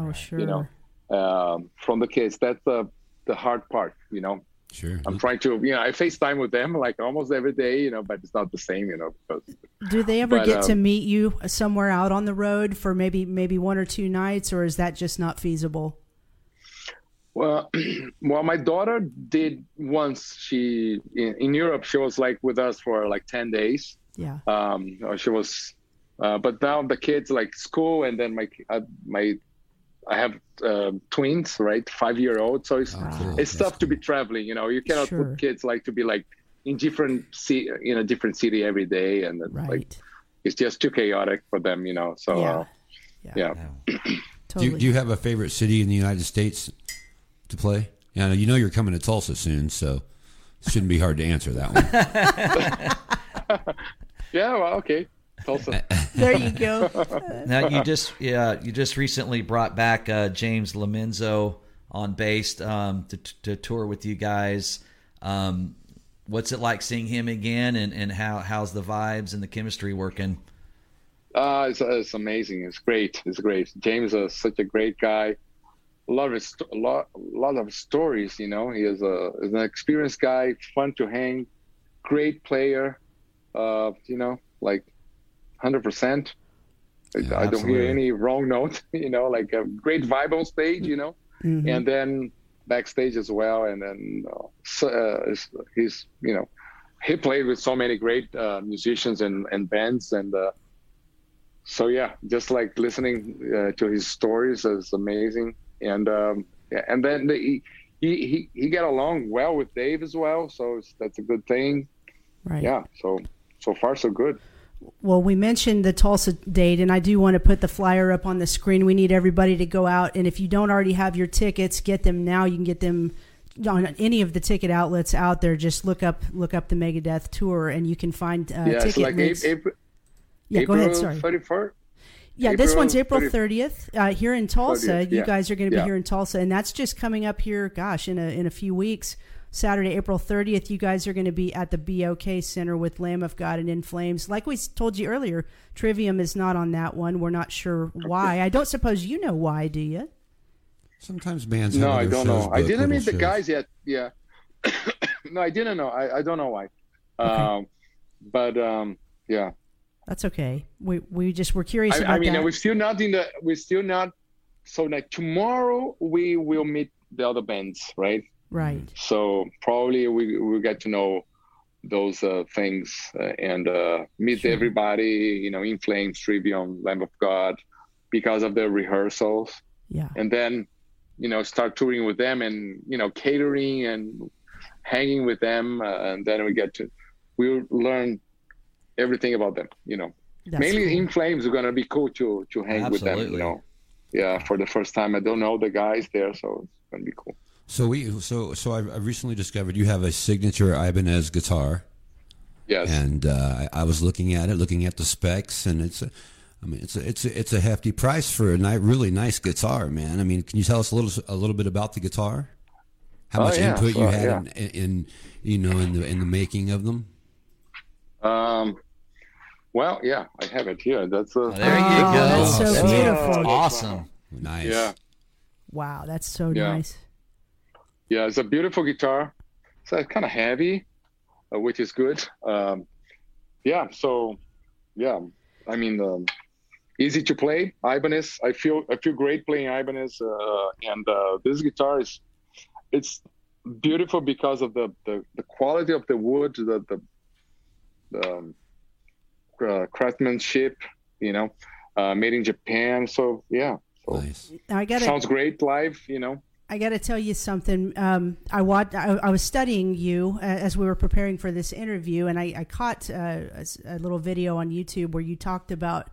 Speaker 3: Oh, sure.
Speaker 1: you know um, from the kids that's the the hard part you know
Speaker 4: Sure.
Speaker 1: i'm trying to you know i facetime with them like almost every day you know but it's not the same you know because
Speaker 3: Do they ever
Speaker 1: But,
Speaker 3: get to
Speaker 1: um,
Speaker 3: meet you somewhere out on the road for maybe maybe one or two nights, or is that just not feasible?
Speaker 1: Well, well, my daughter did once. She in, in Europe, she was like with us for like ten days.
Speaker 3: Yeah.
Speaker 1: Um, she was, uh, but now the kids like school, and then my uh, my, I have uh, twins, right, five year old. So it's
Speaker 4: Oh,
Speaker 1: it's
Speaker 4: That's
Speaker 1: tough to be traveling. You know, you cannot
Speaker 3: Sure.
Speaker 1: put kids like to be like in different ci- in a different city every day, and
Speaker 3: Right.
Speaker 1: like it's just too chaotic for them. You know, so
Speaker 3: yeah.
Speaker 1: uh, yeah.
Speaker 4: Do
Speaker 3: Totally.
Speaker 4: you, do you have a favorite city in the United States to play? Yeah, you know you're coming to Tulsa soon, so it shouldn't be hard to answer that one.
Speaker 1: Yeah, well, okay. Tulsa.
Speaker 3: there you go.
Speaker 2: Now you just yeah you just recently brought back uh, James LoMenzo on bass um, to, to tour with you guys. Um, what's it like seeing him again, and, and how how's the vibes and the chemistry working?
Speaker 1: Uh, it's, it's amazing. It's great. It's great. James is such a great guy. A lot of his, a lot, a lot of stories. You know, he is a is an experienced guy, fun to hang, great player. Uh, you know, like hundred percent.
Speaker 4: Yeah,
Speaker 1: I don't hear any wrong note. You know, like a great vibe on stage. You know,
Speaker 3: Mhm.
Speaker 1: and then backstage as well. And then uh, uh, he's you know he played with so many great uh, musicians and, and bands and uh, so yeah just like listening uh, to his stories is amazing and um, yeah, and then the, he, he he got along well with Dave as well so it's, that's a good thing
Speaker 3: Right.
Speaker 1: yeah so so far so good
Speaker 3: Well, we mentioned the Tulsa date, and I do want to put the flyer up on the screen. We need everybody to go out, and if you don't already have your tickets, get them now. You can get them on any of the ticket outlets out there. Just look up look up the Megadeth tour, and you can find uh,
Speaker 1: yeah
Speaker 3: ticket
Speaker 1: like
Speaker 3: links.
Speaker 1: April,
Speaker 3: yeah,
Speaker 1: April
Speaker 3: go ahead. Sorry.
Speaker 1: 31st
Speaker 3: Yeah, this one's April
Speaker 1: 30
Speaker 3: 30th uh, here in Tulsa.
Speaker 1: 30th,
Speaker 3: You guys are going to be
Speaker 1: Yeah.
Speaker 3: here in Tulsa, and that's just coming up here. Gosh, in a in a few weeks, Saturday, April 30th. You guys are going to be at the BOK Center with Lamb of God and In Flames. Like we told you earlier, Trivium is not on that one. We're not sure why. I don't suppose you know why, do you?
Speaker 4: Sometimes bands.
Speaker 1: No, I don't know. I didn't
Speaker 4: little
Speaker 1: meet the
Speaker 4: shows.
Speaker 1: guys yet. Yeah. no, I didn't know. I, I don't know why. Um, but um, yeah.
Speaker 3: That's okay. We we just were curious
Speaker 1: I,
Speaker 3: about
Speaker 1: I mean,
Speaker 3: that.
Speaker 1: we're still not in the. We're still not. So like tomorrow we will meet the other bands, right?
Speaker 3: Right.
Speaker 1: So probably we will get to know those uh, things uh, and uh, meet
Speaker 3: Sure.
Speaker 1: everybody. You know, In Flames, Trivium, Lamb of God, because of the rehearsals,
Speaker 3: Yeah.
Speaker 1: and then you know start touring with them and you know catering and hanging with them, uh, and then we get to we learn everything about them. You know,
Speaker 3: That's
Speaker 1: mainly
Speaker 3: cool.
Speaker 1: In Flames are gonna be cool to to hang with them. You know, yeah, for the first time. I don't know the guys there, so it's gonna be cool.
Speaker 4: So we so so I, I recently discovered you have a signature Ibanez guitar,
Speaker 1: Yes.
Speaker 4: and uh, I, I was looking at it, looking at the specs, and it's a, I mean it's a, it's a, it's a hefty price for a ni- really nice guitar, man. I mean, can you tell us a little a little bit about the guitar? How
Speaker 1: Oh,
Speaker 4: much
Speaker 1: yeah,
Speaker 4: input you had
Speaker 1: yeah.
Speaker 4: in, in you know in the in the making of them?
Speaker 1: Um, well, yeah, I have it here. That's a,
Speaker 2: Oh, there you
Speaker 3: Oh,
Speaker 2: go.
Speaker 3: that's so
Speaker 2: That's
Speaker 3: beautiful.
Speaker 2: awesome.
Speaker 4: Nice.
Speaker 1: yeah,
Speaker 3: Wow, that's so
Speaker 1: Yeah.
Speaker 3: nice.
Speaker 1: Yeah. It's a beautiful guitar. So it's kind of heavy, uh, which is good. Um, yeah. So, yeah. I mean, um, easy to play. Ibanez. I feel I feel great playing Ibanez, uh, and uh, this guitar is it's beautiful because of the the, the quality of the wood, the the, the um, uh, craftsmanship. You know, uh, made in Japan. So yeah. So
Speaker 4: Nice.
Speaker 3: I got to
Speaker 1: sounds great live. You know.
Speaker 3: I got to tell you something. Um, I, watched, I, I was studying you uh, as we were preparing for this interview, and I, I caught uh, a, a little video on YouTube where you talked about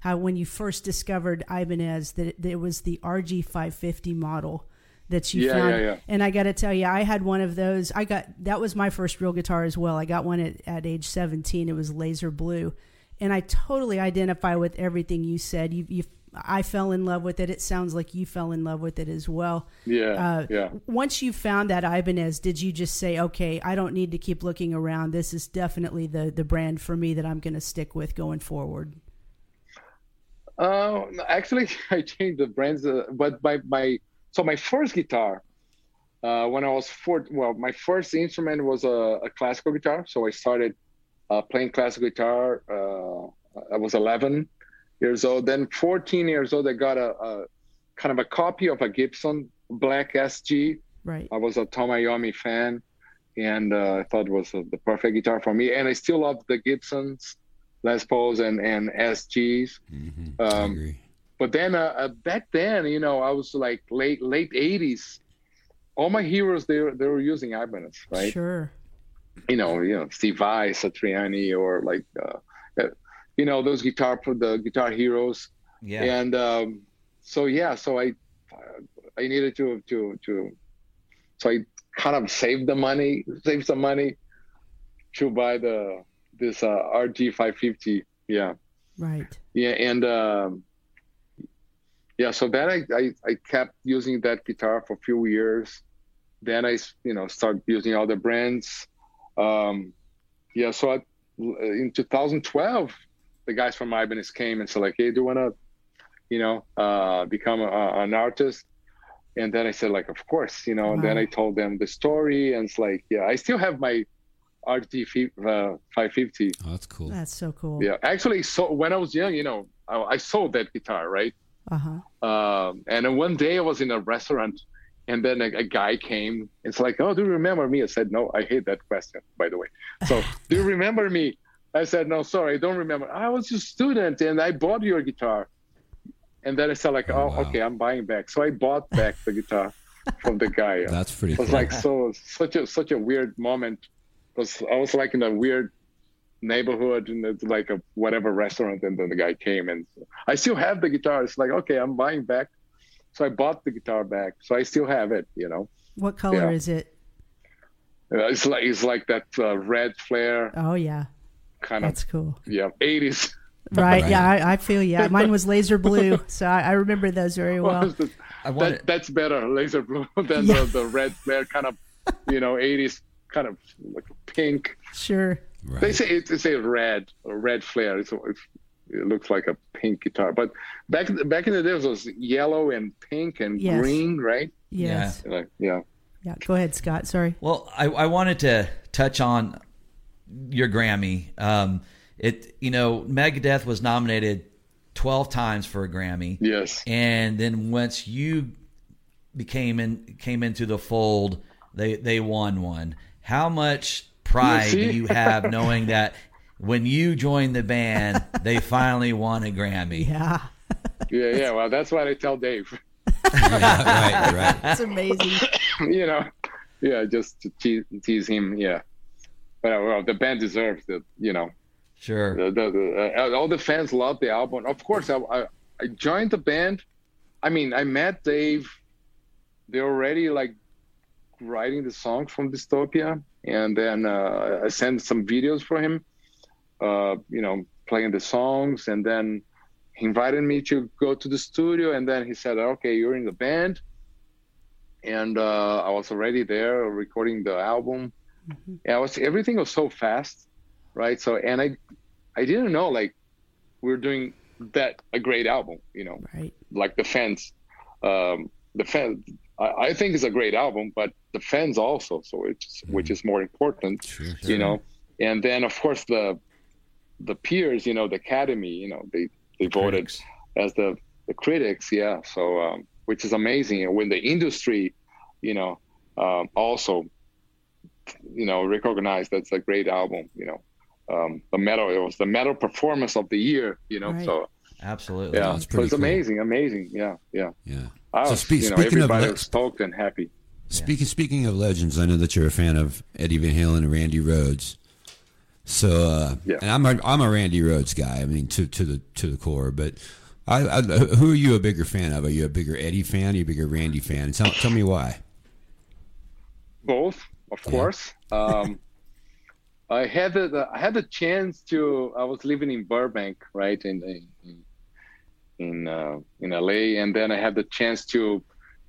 Speaker 3: how when you first discovered Ibanez, that it, that it was the RG 550 model that you
Speaker 1: Yeah,
Speaker 3: found.
Speaker 1: yeah, yeah.
Speaker 3: And I got to tell you, I had one of those. I got that was my first real guitar as well. I got one at, at age 17. It was laser blue, and I totally identify with everything you said. You, you, I fell in love with it. It sounds like you fell in love with it as well.
Speaker 1: Yeah.
Speaker 3: Uh,
Speaker 1: yeah.
Speaker 3: Once you found that Ibanez, did you just say, "Okay, I don't need to keep looking around. This is definitely the the brand for me that I'm going to stick with going forward."
Speaker 1: Uh, actually, I changed the brands, uh, but my my so my first guitar, uh, when I was four, well, my first instrument was a, a classical guitar. So I started uh, playing classical guitar. Uh, I was 11 years old. Then 14 years old, I got a, a kind of a copy of a Gibson Black SG.
Speaker 3: Right.
Speaker 1: I was a Tony Iommi fan, and uh, I thought it was uh, the perfect guitar for me. And I still love the Gibsons, Les Pauls, and and SGs.
Speaker 4: hmm I
Speaker 1: Um,
Speaker 4: agree.
Speaker 1: but then uh, uh, back then, you know, I was like late late '80s. All my heroes they were, they were using Ibanez, right?
Speaker 3: Sure.
Speaker 1: You know, you know Steve Vai, Satriani, or like, uh, you know, those guitar for the guitar heroes.
Speaker 2: Yeah.
Speaker 1: And um, so yeah, so I I needed to to to so I kind of saved the money, saved some money to buy the this uh, RG 550. Yeah.
Speaker 3: Right.
Speaker 1: Yeah, and um, yeah, so then I, I I kept using that guitar for a few years. Then i you know started using other brands. Um, yeah, so I, in 2012, the guys from Ibanez came and said like, "Hey, do you wanna, you know, uh, become a, an artist?" And then I said like, "Of course," you know. And then I told them the story, and it's like, yeah, I still have my RG fi- uh, 550.
Speaker 4: Oh, that's cool.
Speaker 3: That's so cool.
Speaker 1: Yeah, actually, so when I was young, you know, I, I sold that guitar, right?
Speaker 3: Uh huh.
Speaker 1: Um, and then one day I was in a restaurant, and then a, a guy came. It's like, "Oh, do you remember me?" I said, "No." I hate that question, by the way. So, do you remember me? I said, "No, sorry, I don't remember. I was a student, and I bought your guitar." And then I said, "Like,
Speaker 4: Oh,
Speaker 1: oh,
Speaker 4: wow.
Speaker 1: okay, I'm buying back." So I bought back the guitar from the guy.
Speaker 4: That's pretty
Speaker 1: It was
Speaker 4: cool.
Speaker 1: like so such a such a weird moment because I was like in a weird neighborhood and it's like a whatever restaurant and then the guy came and I still have the guitar. It's like okay, I'm buying back. So I bought the guitar back. So I still have it. You know,
Speaker 3: What color
Speaker 1: Yeah.
Speaker 3: is it?
Speaker 1: Uh, it's like it's like that uh, red flare
Speaker 3: Oh yeah,
Speaker 1: kind of
Speaker 3: that's cool.
Speaker 1: yeah 80s.
Speaker 3: Right.
Speaker 4: Right.
Speaker 3: Yeah, I, I feel yeah. Mine was laser blue, so I, I remember those very well.
Speaker 2: I
Speaker 1: that, that's better laser blue than the, the red flare kind of you know 80s kind of like pink.
Speaker 3: Sure.
Speaker 4: right.
Speaker 1: They say it's, it's a red or red flare. It's, it's, it looks like a pink guitar. But back back in the day, it was yellow and pink and
Speaker 3: Yes.
Speaker 1: green, right?
Speaker 3: Yes.
Speaker 1: Like, yeah.
Speaker 3: Yeah. Go ahead, Scott. Sorry.
Speaker 2: Well, I, I wanted to touch on your Grammy. Um, it you know Megadeth was nominated twelve times for a Grammy,
Speaker 1: Yes.
Speaker 2: and then once you became in came into the fold, they they won one. How much pride do you have knowing that when you joined the band, they finally won a Grammy?
Speaker 3: Yeah,
Speaker 1: Yeah, yeah. Well, that's why I tell Dave.
Speaker 4: right, right.
Speaker 3: that's amazing.
Speaker 1: you know, yeah, just to tease, tease him. Yeah. Well, well, the band deserves it. You know,
Speaker 2: Sure.
Speaker 1: the, the, the, uh, all the fans love the album. Of course, I, I I joined the band. I mean, I met Dave. They're already like writing the songs from Dystopia, and then uh, I sent some videos for him. Uh, you know, playing the songs, and then he invited me to go to the studio, and then he said, "Okay, you're in the band." And uh, I was already there recording the album. Yeah, I was everything was so fast, right? So, and I, I didn't know like we are doing that a great album, you know,
Speaker 3: Right.
Speaker 1: like the fans, um, the fans. I, I think it's a great album, but the fans also, so it's which is more important,
Speaker 4: Sure.
Speaker 1: you know. And then of course the the peers, you know, the academy, you know, they they voted
Speaker 2: Critics.
Speaker 1: as the the critics, yeah. So um, which is amazing, and when the industry, you know, um, also, you know, recognized that's a great album, you know. Um, the metal, it was the metal performance of the year, you know.
Speaker 3: Right.
Speaker 1: So
Speaker 2: Absolutely.
Speaker 1: yeah,
Speaker 4: that's
Speaker 1: so
Speaker 4: pretty
Speaker 1: it's
Speaker 4: cool.
Speaker 1: amazing, amazing, yeah, yeah.
Speaker 4: Yeah.
Speaker 1: I
Speaker 4: So speak-
Speaker 1: you know,
Speaker 4: speaking of
Speaker 1: everybody
Speaker 4: le-
Speaker 1: was stoked and happy.
Speaker 4: Speaking speaking of legends, I know that you're a fan of Eddie Van Halen and Randy Rhoads. So, uh,
Speaker 1: Yeah.
Speaker 4: and I'm a I'm a Randy Rhoads guy. I mean, to to the to the core. But I, I, who are you a bigger fan of? Are you a bigger Eddie fan? Are you a bigger Randy fan? Tell tell me why.
Speaker 1: both, of course. Um, I had the I had the chance to. I was living in Burbank, right in in in, uh, in LA, and then I had the chance to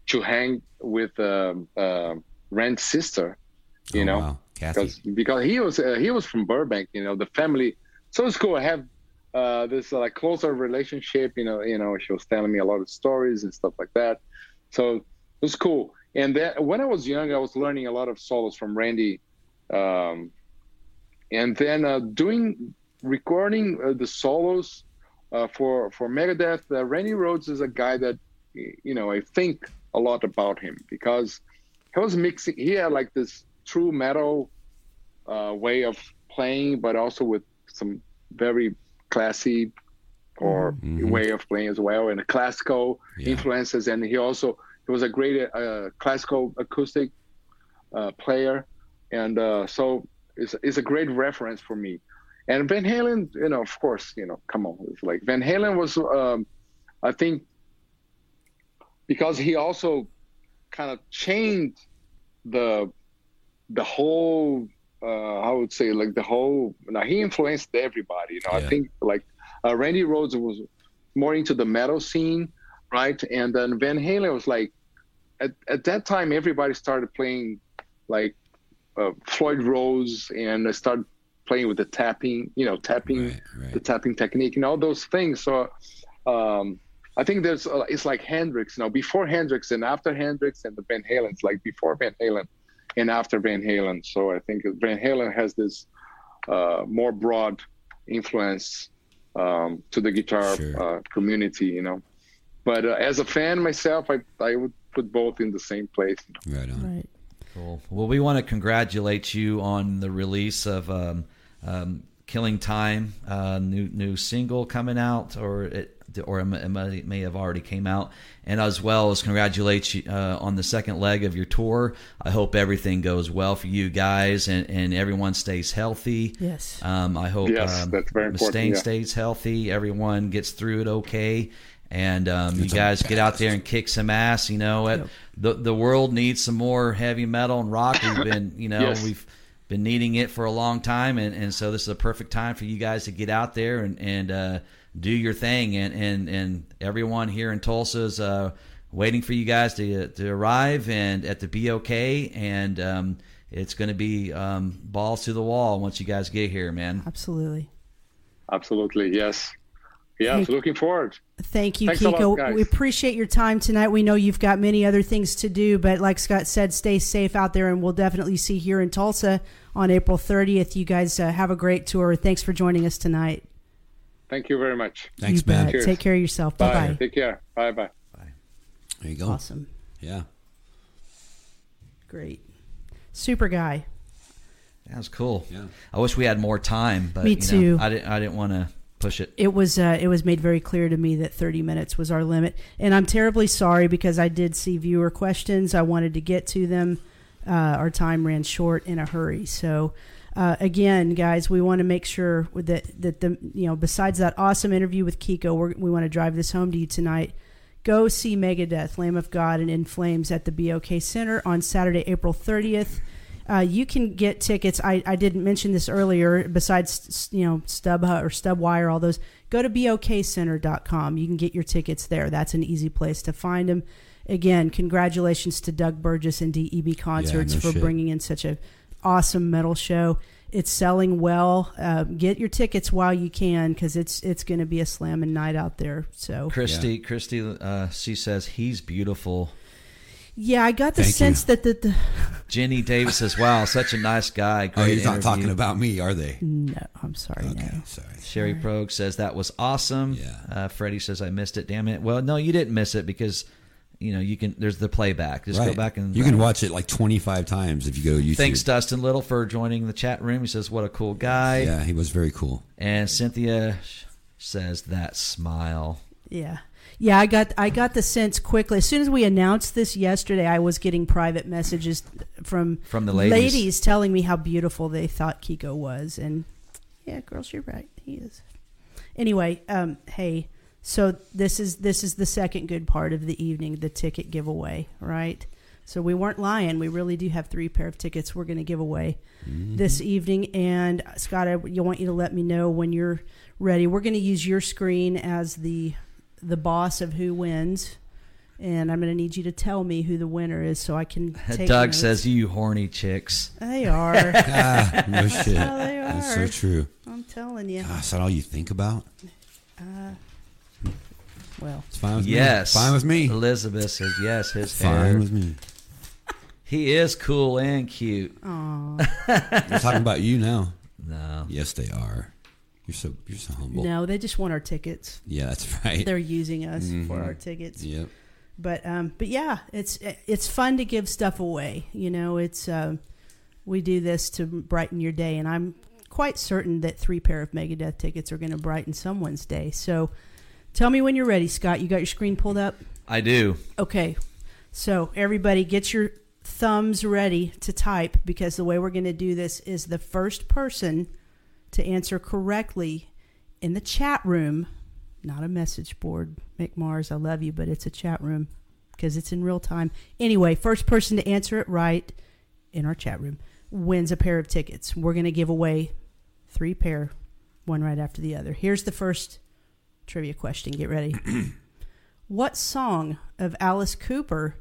Speaker 1: to hang with um, uh, Rand's sister. You
Speaker 4: Oh,
Speaker 1: know,
Speaker 4: wow.
Speaker 1: Because because he was uh, he was from Burbank. You know, the family. So it's cool. I have uh, this uh, like closer relationship. You know, you know, she was telling me a lot of stories and stuff like that. So it was cool. And then when I was young, I was learning a lot of solos from Randy. Um, and then uh, doing recording uh, the solos uh, for for Megadeth. Uh, Randy Rhoads is a guy that you know I think a lot about him because he was mixing. He had like this true metal uh, way of playing, but also with some very classy or
Speaker 4: Mhm.
Speaker 1: way of playing as well, and classical
Speaker 4: Yeah.
Speaker 1: influences. And he also he was a great uh, classical acoustic uh, player, and uh, so it's, it's a great reference for me. And Van Halen, you know, of course, you know, come on, it's like Van Halen was, um, I think, because he also kind of changed the the whole uh, I would say like the whole now he influenced everybody you know
Speaker 4: Yeah.
Speaker 1: I think like uh, Randy Rhoads was more into the metal scene right and then Van Halen was like at, at that time everybody started playing like uh, Floyd Rose and I started playing with the tapping you know tapping
Speaker 4: Right, right.
Speaker 1: the tapping technique and all those things. So um, I think there's uh, it's like Hendrix, you know, before Hendrix and after Hendrix and the Van Halen's like before Van Halen and after Van Halen. So I think Van Halen has this uh, more broad influence um, to the guitar
Speaker 4: Sure.
Speaker 1: uh, community, you know. But uh, as a fan myself, I I would put both in the same place. You know?
Speaker 4: Right on.
Speaker 3: Right.
Speaker 2: Cool. Well, we want to congratulate you on the release of um, um, "Killing Time," uh, new new single coming out, or it or it may, it may- may have already came out, and as well as congratulate you uh, on the second leg of your tour. I hope everything goes well for you guys, and, and everyone stays healthy.
Speaker 3: Yes.
Speaker 2: Um, I hope
Speaker 1: Yes,
Speaker 2: um,
Speaker 1: that's very important,
Speaker 2: Mustaine
Speaker 1: yeah.
Speaker 2: stays healthy. Everyone gets through it okay, and um, you guys get out there and kick some ass. You know, it,
Speaker 3: Yep.
Speaker 2: the the world needs some more heavy metal and rock. We've been, you know,
Speaker 1: Yes.
Speaker 2: we've been needing it for a long time, and, and so this is a perfect time for you guys to get out there and and uh, do your thing. And, and and everyone here in Tulsa is uh, waiting for you guys to to arrive and at the BOK, and um, it's going to be um, balls to the wall once you guys get here, man.
Speaker 3: Absolutely.
Speaker 1: Absolutely, yes, yes.
Speaker 3: Hey.
Speaker 1: Looking forward.
Speaker 3: Thank you,
Speaker 1: Thanks a lot,
Speaker 3: Kiko. we appreciate your time tonight. We know you've got many other things to do, but like Scott said, stay safe out there, and we'll definitely see here in Tulsa on April 30th. You guys uh, have a great tour. Thanks for joining us tonight.
Speaker 1: Thank you very much.
Speaker 4: Thanks,
Speaker 3: you
Speaker 4: man.
Speaker 3: bet. Take care of yourself. Bye
Speaker 1: Bye.
Speaker 3: bye.
Speaker 1: Take care. Bye bye. Bye.
Speaker 4: There you go.
Speaker 3: Awesome.
Speaker 4: Yeah.
Speaker 3: Great. Super guy.
Speaker 2: That was cool.
Speaker 4: Yeah.
Speaker 2: I wish we had more time, but
Speaker 3: Me
Speaker 2: you know,
Speaker 3: too.
Speaker 2: I didn't. I didn't want to push it.
Speaker 3: it was uh, it was made very clear to me that 30 minutes was our limit. And i'm terribly sorry because i did see viewer questions. I wanted to get to them. Uh, our time ran short in a hurry. So uh, again guys we want to make sure that that the you know besides that awesome interview with kiko we want to drive this home to you tonight. Go see megadeth lamb of god and in flames at the bok center on saturday april 30th uh, you can get tickets. I, I didn't mention this earlier. Besides, you know, StubHub or StubWire, all those, go to bokcenter.com. You can get your tickets there. That's an easy place to find them. Again, congratulations to Doug Burgess and DEB Concerts
Speaker 4: no
Speaker 3: for
Speaker 4: shit.
Speaker 3: bringing in such a awesome metal show. It's selling well. Uh, get your tickets while you can because it's it's going to be a slamming night out there. So
Speaker 2: Christy, Christy, uh, she says he's beautiful.
Speaker 3: yeah, I got the
Speaker 4: Thank
Speaker 3: sense
Speaker 4: you.
Speaker 3: that the, the
Speaker 2: Jenny Davis says, "Wow, such a nice guy."
Speaker 4: Oh,
Speaker 2: Great
Speaker 4: he's not talking about me, are they?
Speaker 3: no, I'm sorry,
Speaker 4: Okay,
Speaker 3: no.
Speaker 4: sorry.
Speaker 2: Sherry Progue says that was awesome.
Speaker 4: Yeah.
Speaker 2: Uh, Freddie says I missed it. Damn it. Well, no, you didn't miss it because you know you can. There's the playback. Just go back and
Speaker 4: you can watch it like 25 times if you go to YouTube.
Speaker 2: Thanks, Dustin Little, for joining the chat room. He says, "What a cool guy."
Speaker 4: Yeah, he was very cool.
Speaker 2: And Cynthia says that smile.
Speaker 3: Yeah. Yeah, I got I got the sense quickly. As soon as we announced this yesterday, I was getting private messages from
Speaker 2: From the ladies.
Speaker 3: telling me how beautiful they thought Kiko was, and yeah, girls, you're right, he is. Anyway, um, hey, so this is this is the second good part of the evening, the ticket giveaway, right? So we weren't lying. We really do have three pair of tickets we're going to give away this evening. And Scott, I you want you to let me know when you're ready. We're going to use your screen as the the boss of who wins, and I'm going to need you to tell me who the winner is so I can. Take
Speaker 2: Doug
Speaker 3: notes.
Speaker 2: says, "You horny chicks."
Speaker 3: they are.
Speaker 4: ah, no shit.
Speaker 3: Oh, they
Speaker 4: That's so true.
Speaker 3: I'm telling you.
Speaker 4: Gosh, is that all you think about?
Speaker 3: Uh, Well,
Speaker 4: It's fine with
Speaker 2: Yes,
Speaker 4: me. Fine with me.
Speaker 2: Elizabeth says yes. His
Speaker 4: Fine
Speaker 2: hair.
Speaker 4: with me.
Speaker 2: He is cool and cute.
Speaker 3: aw.
Speaker 4: They're talking about you now.
Speaker 2: No,
Speaker 4: Yes, they are. You're so you're so humble.
Speaker 3: no, they just want our tickets.
Speaker 4: Yeah, that's right.
Speaker 3: They're using us for
Speaker 4: Mhm.
Speaker 3: our tickets.
Speaker 4: Yep.
Speaker 3: But um, but yeah, it's it's fun to give stuff away. You know, it's um, we do this to brighten your day, and I'm quite certain that three pair of Megadeth tickets are going to brighten someone's day. So, tell me when you're ready, Scott. You got your screen pulled up?
Speaker 2: I do.
Speaker 3: Okay. So everybody, get your thumbs ready to type because the way we're going to do this is the first person to answer correctly in the chat room, not a message board. Mick Mars, I love you, but it's a chat room because it's in real time. Anyway, first person to answer it right in our chat room wins a pair of tickets. We're going to give away three pair, one right after the other. Here's the first trivia question. Get ready. what song of Alice Cooper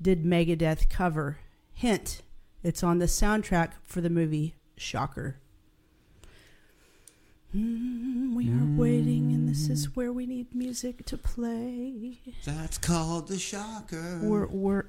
Speaker 3: did Megadeth cover? Hint, it's on the soundtrack for the movie Shocker. Mm, we are waiting, and this is where we need music to play.
Speaker 4: That's called the shocker.
Speaker 3: We're we're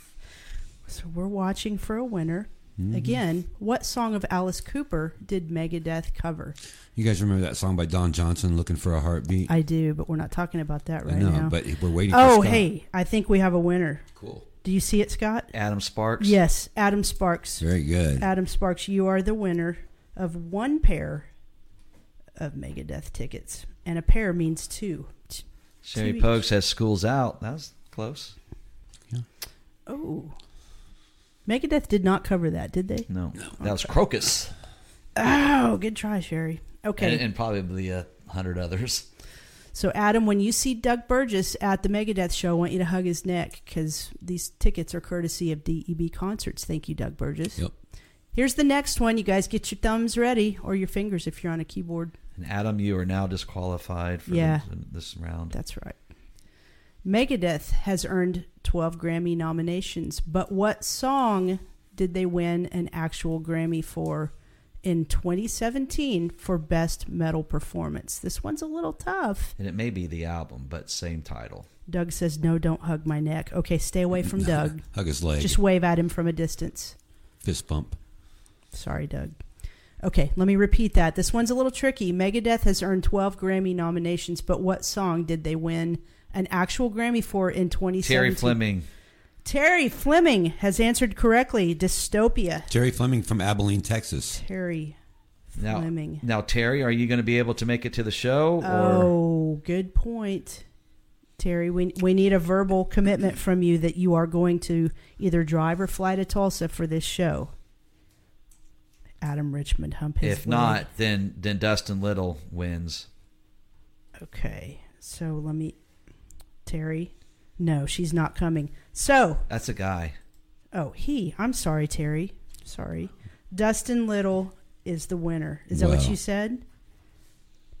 Speaker 3: so we're watching for a winner.
Speaker 4: Mm-hmm.
Speaker 3: Again, what song of Alice Cooper did Megadeth cover?
Speaker 4: You guys remember that song by Don Johnson, "Looking for a Heartbeat"?
Speaker 3: I do, but we're not talking about that
Speaker 4: I
Speaker 3: right
Speaker 4: know,
Speaker 3: now.
Speaker 4: but we're waiting. for
Speaker 3: oh,
Speaker 4: Scott.
Speaker 3: hey, I think we have a winner.
Speaker 4: cool.
Speaker 3: Do you see it, Scott?
Speaker 2: Adam Sparks.
Speaker 3: Yes, Adam Sparks.
Speaker 4: Very good.
Speaker 3: Adam Sparks, you are the winner of one pair of Megadeth tickets, and a pair means two. T-
Speaker 2: Sherry
Speaker 3: TV.
Speaker 2: Pogue says school's out. That was close.
Speaker 3: Oh, Megadeth did not cover that, did they?
Speaker 2: No, that was Krokus,
Speaker 3: Oh, good try, Sherry. Okay,
Speaker 2: and, and probably a hundred others.
Speaker 3: so Adam, when you see Doug Burgess at the Megadeth show, I want you to hug his neck because these tickets are courtesy of DEB Concerts. Thank you, Doug Burgess.
Speaker 4: Yep.
Speaker 3: Here's the next one. You guys get your thumbs ready or your fingers if you're on a keyboard.
Speaker 2: And Adam, you are now disqualified for
Speaker 3: Yeah.
Speaker 2: the, this round.
Speaker 3: That's right. Megadeth has earned 12 Grammy nominations, but what song did they win an actual Grammy for in 2017 for Best Metal Performance? This one's a little tough.
Speaker 2: and it may be the album, but same title.
Speaker 3: Doug says, No, don't hug my neck. Okay, stay away from Doug.
Speaker 4: Hug his leg.
Speaker 3: Just wave at him from a distance.
Speaker 4: Fist bump.
Speaker 3: Sorry, Doug. Okay, let me repeat that. This one's a little tricky. Megadeth has earned 12 Grammy nominations, but what song did they win an actual Grammy for in 2017?
Speaker 2: Terry Fleming.
Speaker 3: Terry Fleming has answered correctly. Dystopia.
Speaker 4: Terry Fleming from Abilene, Texas.
Speaker 3: Terry
Speaker 2: Now,
Speaker 3: Fleming.
Speaker 2: now Terry, are you going to be able to make it to the show? Or
Speaker 3: Oh, good point. Terry, we, we need a verbal commitment from you that you are going to either drive or fly to Tulsa for this show. Adam Richmond hump his
Speaker 2: if not, then then Dustin Little wins.
Speaker 3: Okay, so let me. Terry, no, she's not coming. So,
Speaker 2: That's a guy.
Speaker 3: oh, he. I'm sorry, Terry. Sorry. Dustin Little is the winner. Is that what
Speaker 4: Wow.
Speaker 3: you said?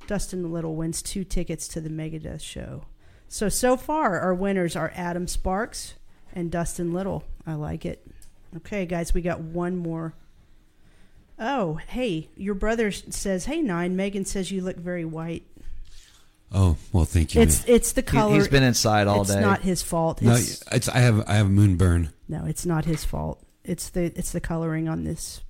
Speaker 3: Dustin Little wins two tickets to the Megadeth show. So so far, our winners are Adam Sparks and Dustin Little. I like it. Okay, guys, we got one more. Oh, hey, your brother says, "Hey, nine." Megan says you look very white.
Speaker 4: Oh well, thank you.
Speaker 3: It's it's the color.
Speaker 2: He, has been inside all
Speaker 3: it's
Speaker 2: day.
Speaker 3: It's not his fault.
Speaker 4: no,
Speaker 3: It's,
Speaker 4: it's I have I have a moon burn.
Speaker 3: no, it's not his fault. It's the it's the coloring on this.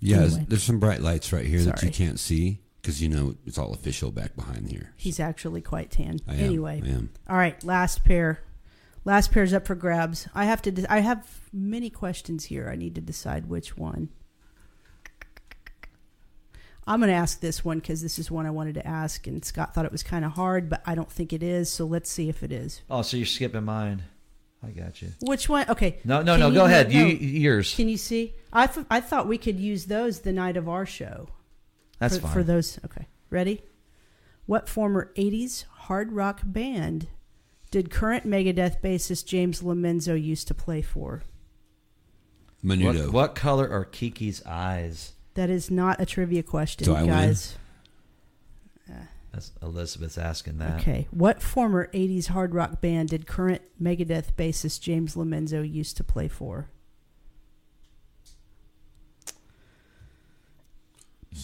Speaker 4: Yeah,
Speaker 3: Anyway.
Speaker 4: there's some bright lights right here that you can't see because you know it's all official back behind here.
Speaker 3: He's actually quite tan.
Speaker 4: I am,
Speaker 3: anyway,
Speaker 4: I am.
Speaker 3: all right, last pair. Last pair's up for grabs. I have to. De- I have many questions here. I need to decide which one. I'm going to ask this one because this is one I wanted to ask, and Scott thought it was kind of hard, but I don't think it is. So let's see if it is.
Speaker 2: oh, so you're skipping mine. I got you.
Speaker 3: Which one? Okay.
Speaker 2: No, no,
Speaker 3: Can
Speaker 2: no.
Speaker 3: you-
Speaker 2: Go ahead.
Speaker 3: no.
Speaker 2: You yours.
Speaker 3: Can you see? I, th- I thought we could use those the night of our show.
Speaker 2: That's
Speaker 3: for,
Speaker 2: fine.
Speaker 3: For those, okay. Ready? What former 80s hard rock band did current Megadeth bassist James LoMenzo used to play for?
Speaker 4: Menudo.
Speaker 2: what, what color are Kiki's eyes?
Speaker 3: That is not a trivia question,
Speaker 4: Do I win?
Speaker 3: guys.
Speaker 2: That's Elizabeth's asking that.
Speaker 3: Okay. What former 80s hard rock band did current Megadeth bassist James LoMenzo used to play for?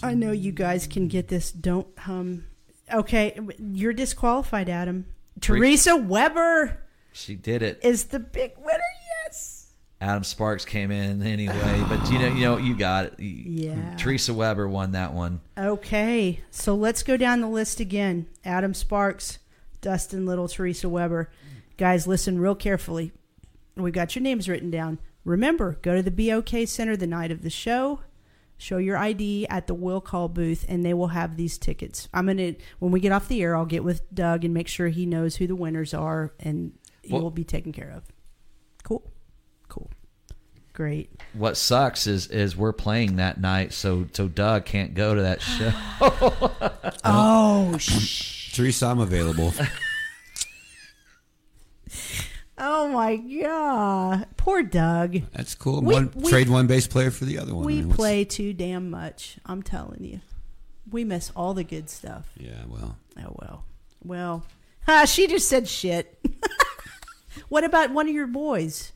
Speaker 3: I know you guys can get this. Don't hum. Okay, you're disqualified, Adam. Teresa Weber
Speaker 2: She did it.
Speaker 3: is the big winner.
Speaker 2: Adam Sparks came in anyway, but you know, you know, you got it.
Speaker 3: Yeah.
Speaker 2: Teresa Weber won that one.
Speaker 3: Okay, so let's go down the list again. Adam Sparks, Dustin Little, Teresa Weber. Guys, listen real carefully. We've got your names written down. Remember, go to the BOK Center the night of the show. Show your ID at the will call booth, and they will have these tickets. I'm gonna when we get off the air, I'll get with Doug and make sure he knows who the winners are, and he
Speaker 2: Well-
Speaker 3: will be taken care of. Cool, cool, great.
Speaker 2: What sucks is is we're playing that night, so so Doug can't go to that show.
Speaker 3: Oh, oh, sh-
Speaker 4: Teresa, I'm available.
Speaker 3: oh my god, poor Doug.
Speaker 4: That's cool.
Speaker 3: We-
Speaker 4: one
Speaker 3: we-
Speaker 4: trade one bass player for the other one. I
Speaker 3: We
Speaker 4: mean,
Speaker 3: play too damn much. I'm telling you. We miss all the good stuff.
Speaker 4: Yeah, well,
Speaker 3: Oh well. Well, ha, she just said shit. what about one of your boys?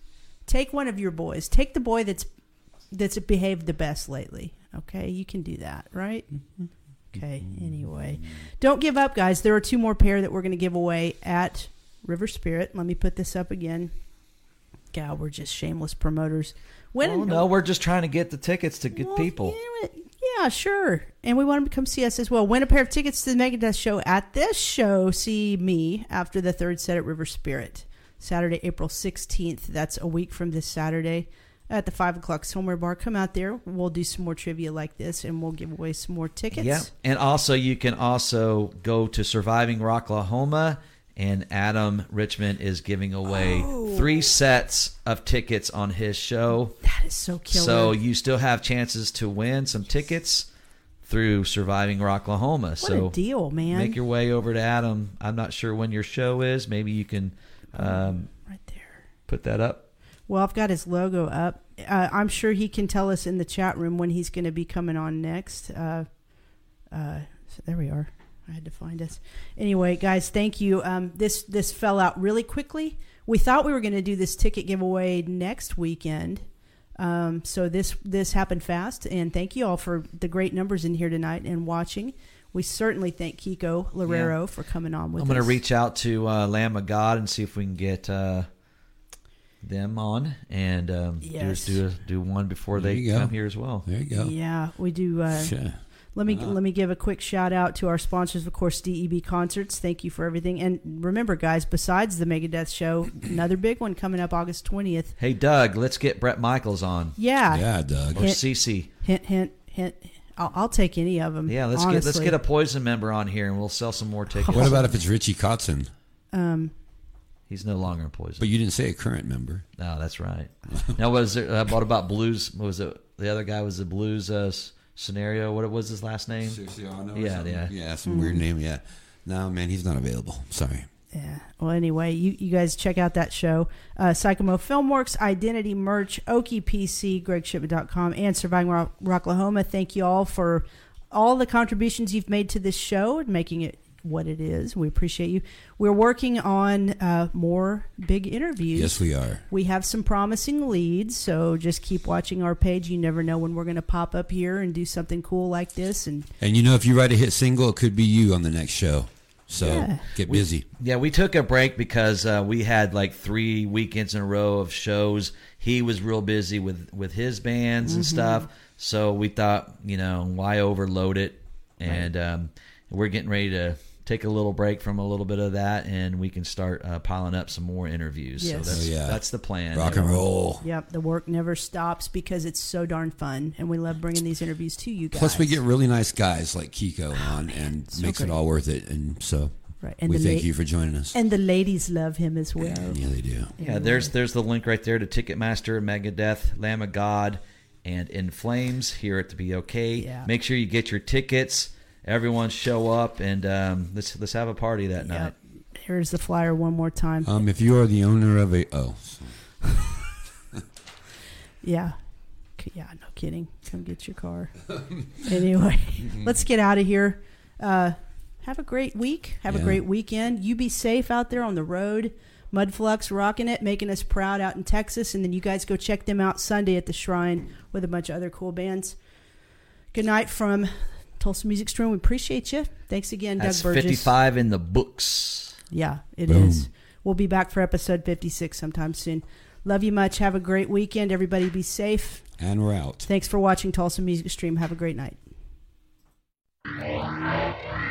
Speaker 3: Take one of your boys. Take the boy that's that's behaved the best lately. Okay, you can do that, right? Okay. Anyway, don't give up, guys. There are two more pair that we're going to give away at River Spirit. Let me put this up again. God, we're just shameless promoters. When
Speaker 2: oh, no, we're just trying to get the tickets to get
Speaker 3: well,
Speaker 2: people.
Speaker 3: Yeah, yeah, sure. And we want them to come see us as well. Win a pair of tickets to the Megadeth show at this show. See me after the third set at River Spirit. Saturday, April 16th. That's a week from this Saturday at the 5 o'clock Somewhere Bar. Come out there. We'll do some more trivia like this and we'll give away some more tickets.
Speaker 2: Yeah, and also you can also go to Surviving Rocklahoma, and Adam Richmond is giving away
Speaker 3: Oh.
Speaker 2: three sets of tickets on his show.
Speaker 3: That is so killer.
Speaker 2: So you still have chances to win some tickets through Surviving Rocklahoma.
Speaker 3: what
Speaker 2: so
Speaker 3: a deal, man.
Speaker 2: make your way over to Adam. I'm not sure when your show is. Maybe you can um,
Speaker 3: right there.
Speaker 2: put that up.
Speaker 3: Well, I've got his logo up. Uh, I'm sure he can tell us in the chat room when he's going to be coming on next. Uh, uh, so there we are. I had to find us. Anyway, guys, thank you. Um, this this fell out really quickly. We thought we were going to do this ticket giveaway next weekend. Um, so this this happened fast, and thank you all for the great numbers in here tonight and watching. We certainly thank Kiko Loureiro for coming on with us.
Speaker 2: I'm going to
Speaker 3: us.
Speaker 2: reach out to uh, Lamb of God and see if we can get uh, them on and um,
Speaker 3: Yes.
Speaker 2: do do do one before
Speaker 4: There
Speaker 2: they come here as well.
Speaker 4: there you go.
Speaker 3: Yeah, we do. Uh,
Speaker 4: Sure.
Speaker 3: Let me let me give a quick shout out to our sponsors, of course, DEB Concerts. Thank you for everything. And remember, guys, besides the Megadeth show, another big one coming up August twentieth.
Speaker 2: Hey, Doug, let's get Bret Michaels on.
Speaker 3: Yeah.
Speaker 4: Yeah, Doug.
Speaker 2: Or
Speaker 3: Hint-
Speaker 2: Cece.
Speaker 3: Hint, hint, hint. I'll, I'll take any of them.
Speaker 2: Yeah, let's get let's get a Poison member on here, and we'll sell some more tickets.
Speaker 4: What about if it's Richie Kotzen?
Speaker 3: Um,
Speaker 2: He's no longer in Poison.
Speaker 4: But you didn't say a current member.
Speaker 2: No, that's right. now, was there? Uh, what about Blues? What was it? The other guy was the Blues uh, Saraceno. What was his last name? Yeah, yeah.
Speaker 4: Yeah, some weird name. Yeah. No, man, he's not available. Sorry.
Speaker 3: Yeah. Well, anyway, you, you guys check out that show. Uh, Sykemo Filmworks, Identity Merch, Okie PC, GreggShipman.com, and Surviving Rock, Rocklahoma. Thank you all for all the contributions you've made to this show and making it what it is. We appreciate you. We're working on uh, more big interviews.
Speaker 4: Yes, we are.
Speaker 3: We have some promising leads, so just keep watching our page. You never know when we're going to pop up here and do something cool like this. And
Speaker 4: And you know, if you write a hit single, it could be you on the next show. So
Speaker 3: Yeah.
Speaker 4: get busy.
Speaker 2: Yeah, we took a break because uh, we had like three weekends in a row of shows. He was real busy with with his bands and stuff, so we thought, you know, why overload it? And um, we're getting ready to take a little break from a little bit of that, and we can start uh, piling up some more interviews.
Speaker 3: Yes.
Speaker 2: So that's
Speaker 4: Oh, yeah.
Speaker 2: that's the plan.
Speaker 4: Rock and roll.
Speaker 3: Yep, the work never stops because it's so darn fun, and we love bringing these interviews to you guys.
Speaker 4: Plus, we get really nice guys like Kiko on, and
Speaker 3: so
Speaker 4: makes
Speaker 3: great.
Speaker 4: it all worth it. And so,
Speaker 3: right, and
Speaker 4: we thank
Speaker 3: la-
Speaker 4: you for joining us.
Speaker 3: and the ladies love him as well.
Speaker 4: yeah, they do.
Speaker 2: Yeah, there's there's the link right there to Ticketmaster, Megadeth, Lamb of God, and In Flames here at the BOK.
Speaker 3: Yeah.
Speaker 2: Make sure you get your tickets. Everyone show up and um, let's let's have a party that night.
Speaker 3: Here's the flyer one more time.
Speaker 4: Um, if you are the owner of a oh,
Speaker 3: Yeah. Yeah, no kidding. Come get your car. anyway, let's get out of here. Uh, have a great week. Have a great weekend. You be safe out there on the road. Mudflux rocking it, making us proud out in Texas. And then you guys go check them out Sunday at the Shrine with a bunch of other cool bands. Good night from Tulsa Music Stream. We appreciate you. Thanks again,
Speaker 2: That's
Speaker 3: Doug Burgess.
Speaker 2: 55 in the books.
Speaker 3: Yeah, it is.
Speaker 4: Boom.
Speaker 3: We'll be back for episode 56 sometime soon. Love you much. Have a great weekend. Everybody be safe.
Speaker 4: and we're out.
Speaker 3: Thanks for watching Tulsa Music Stream. Have a great night.
Speaker 6: Thank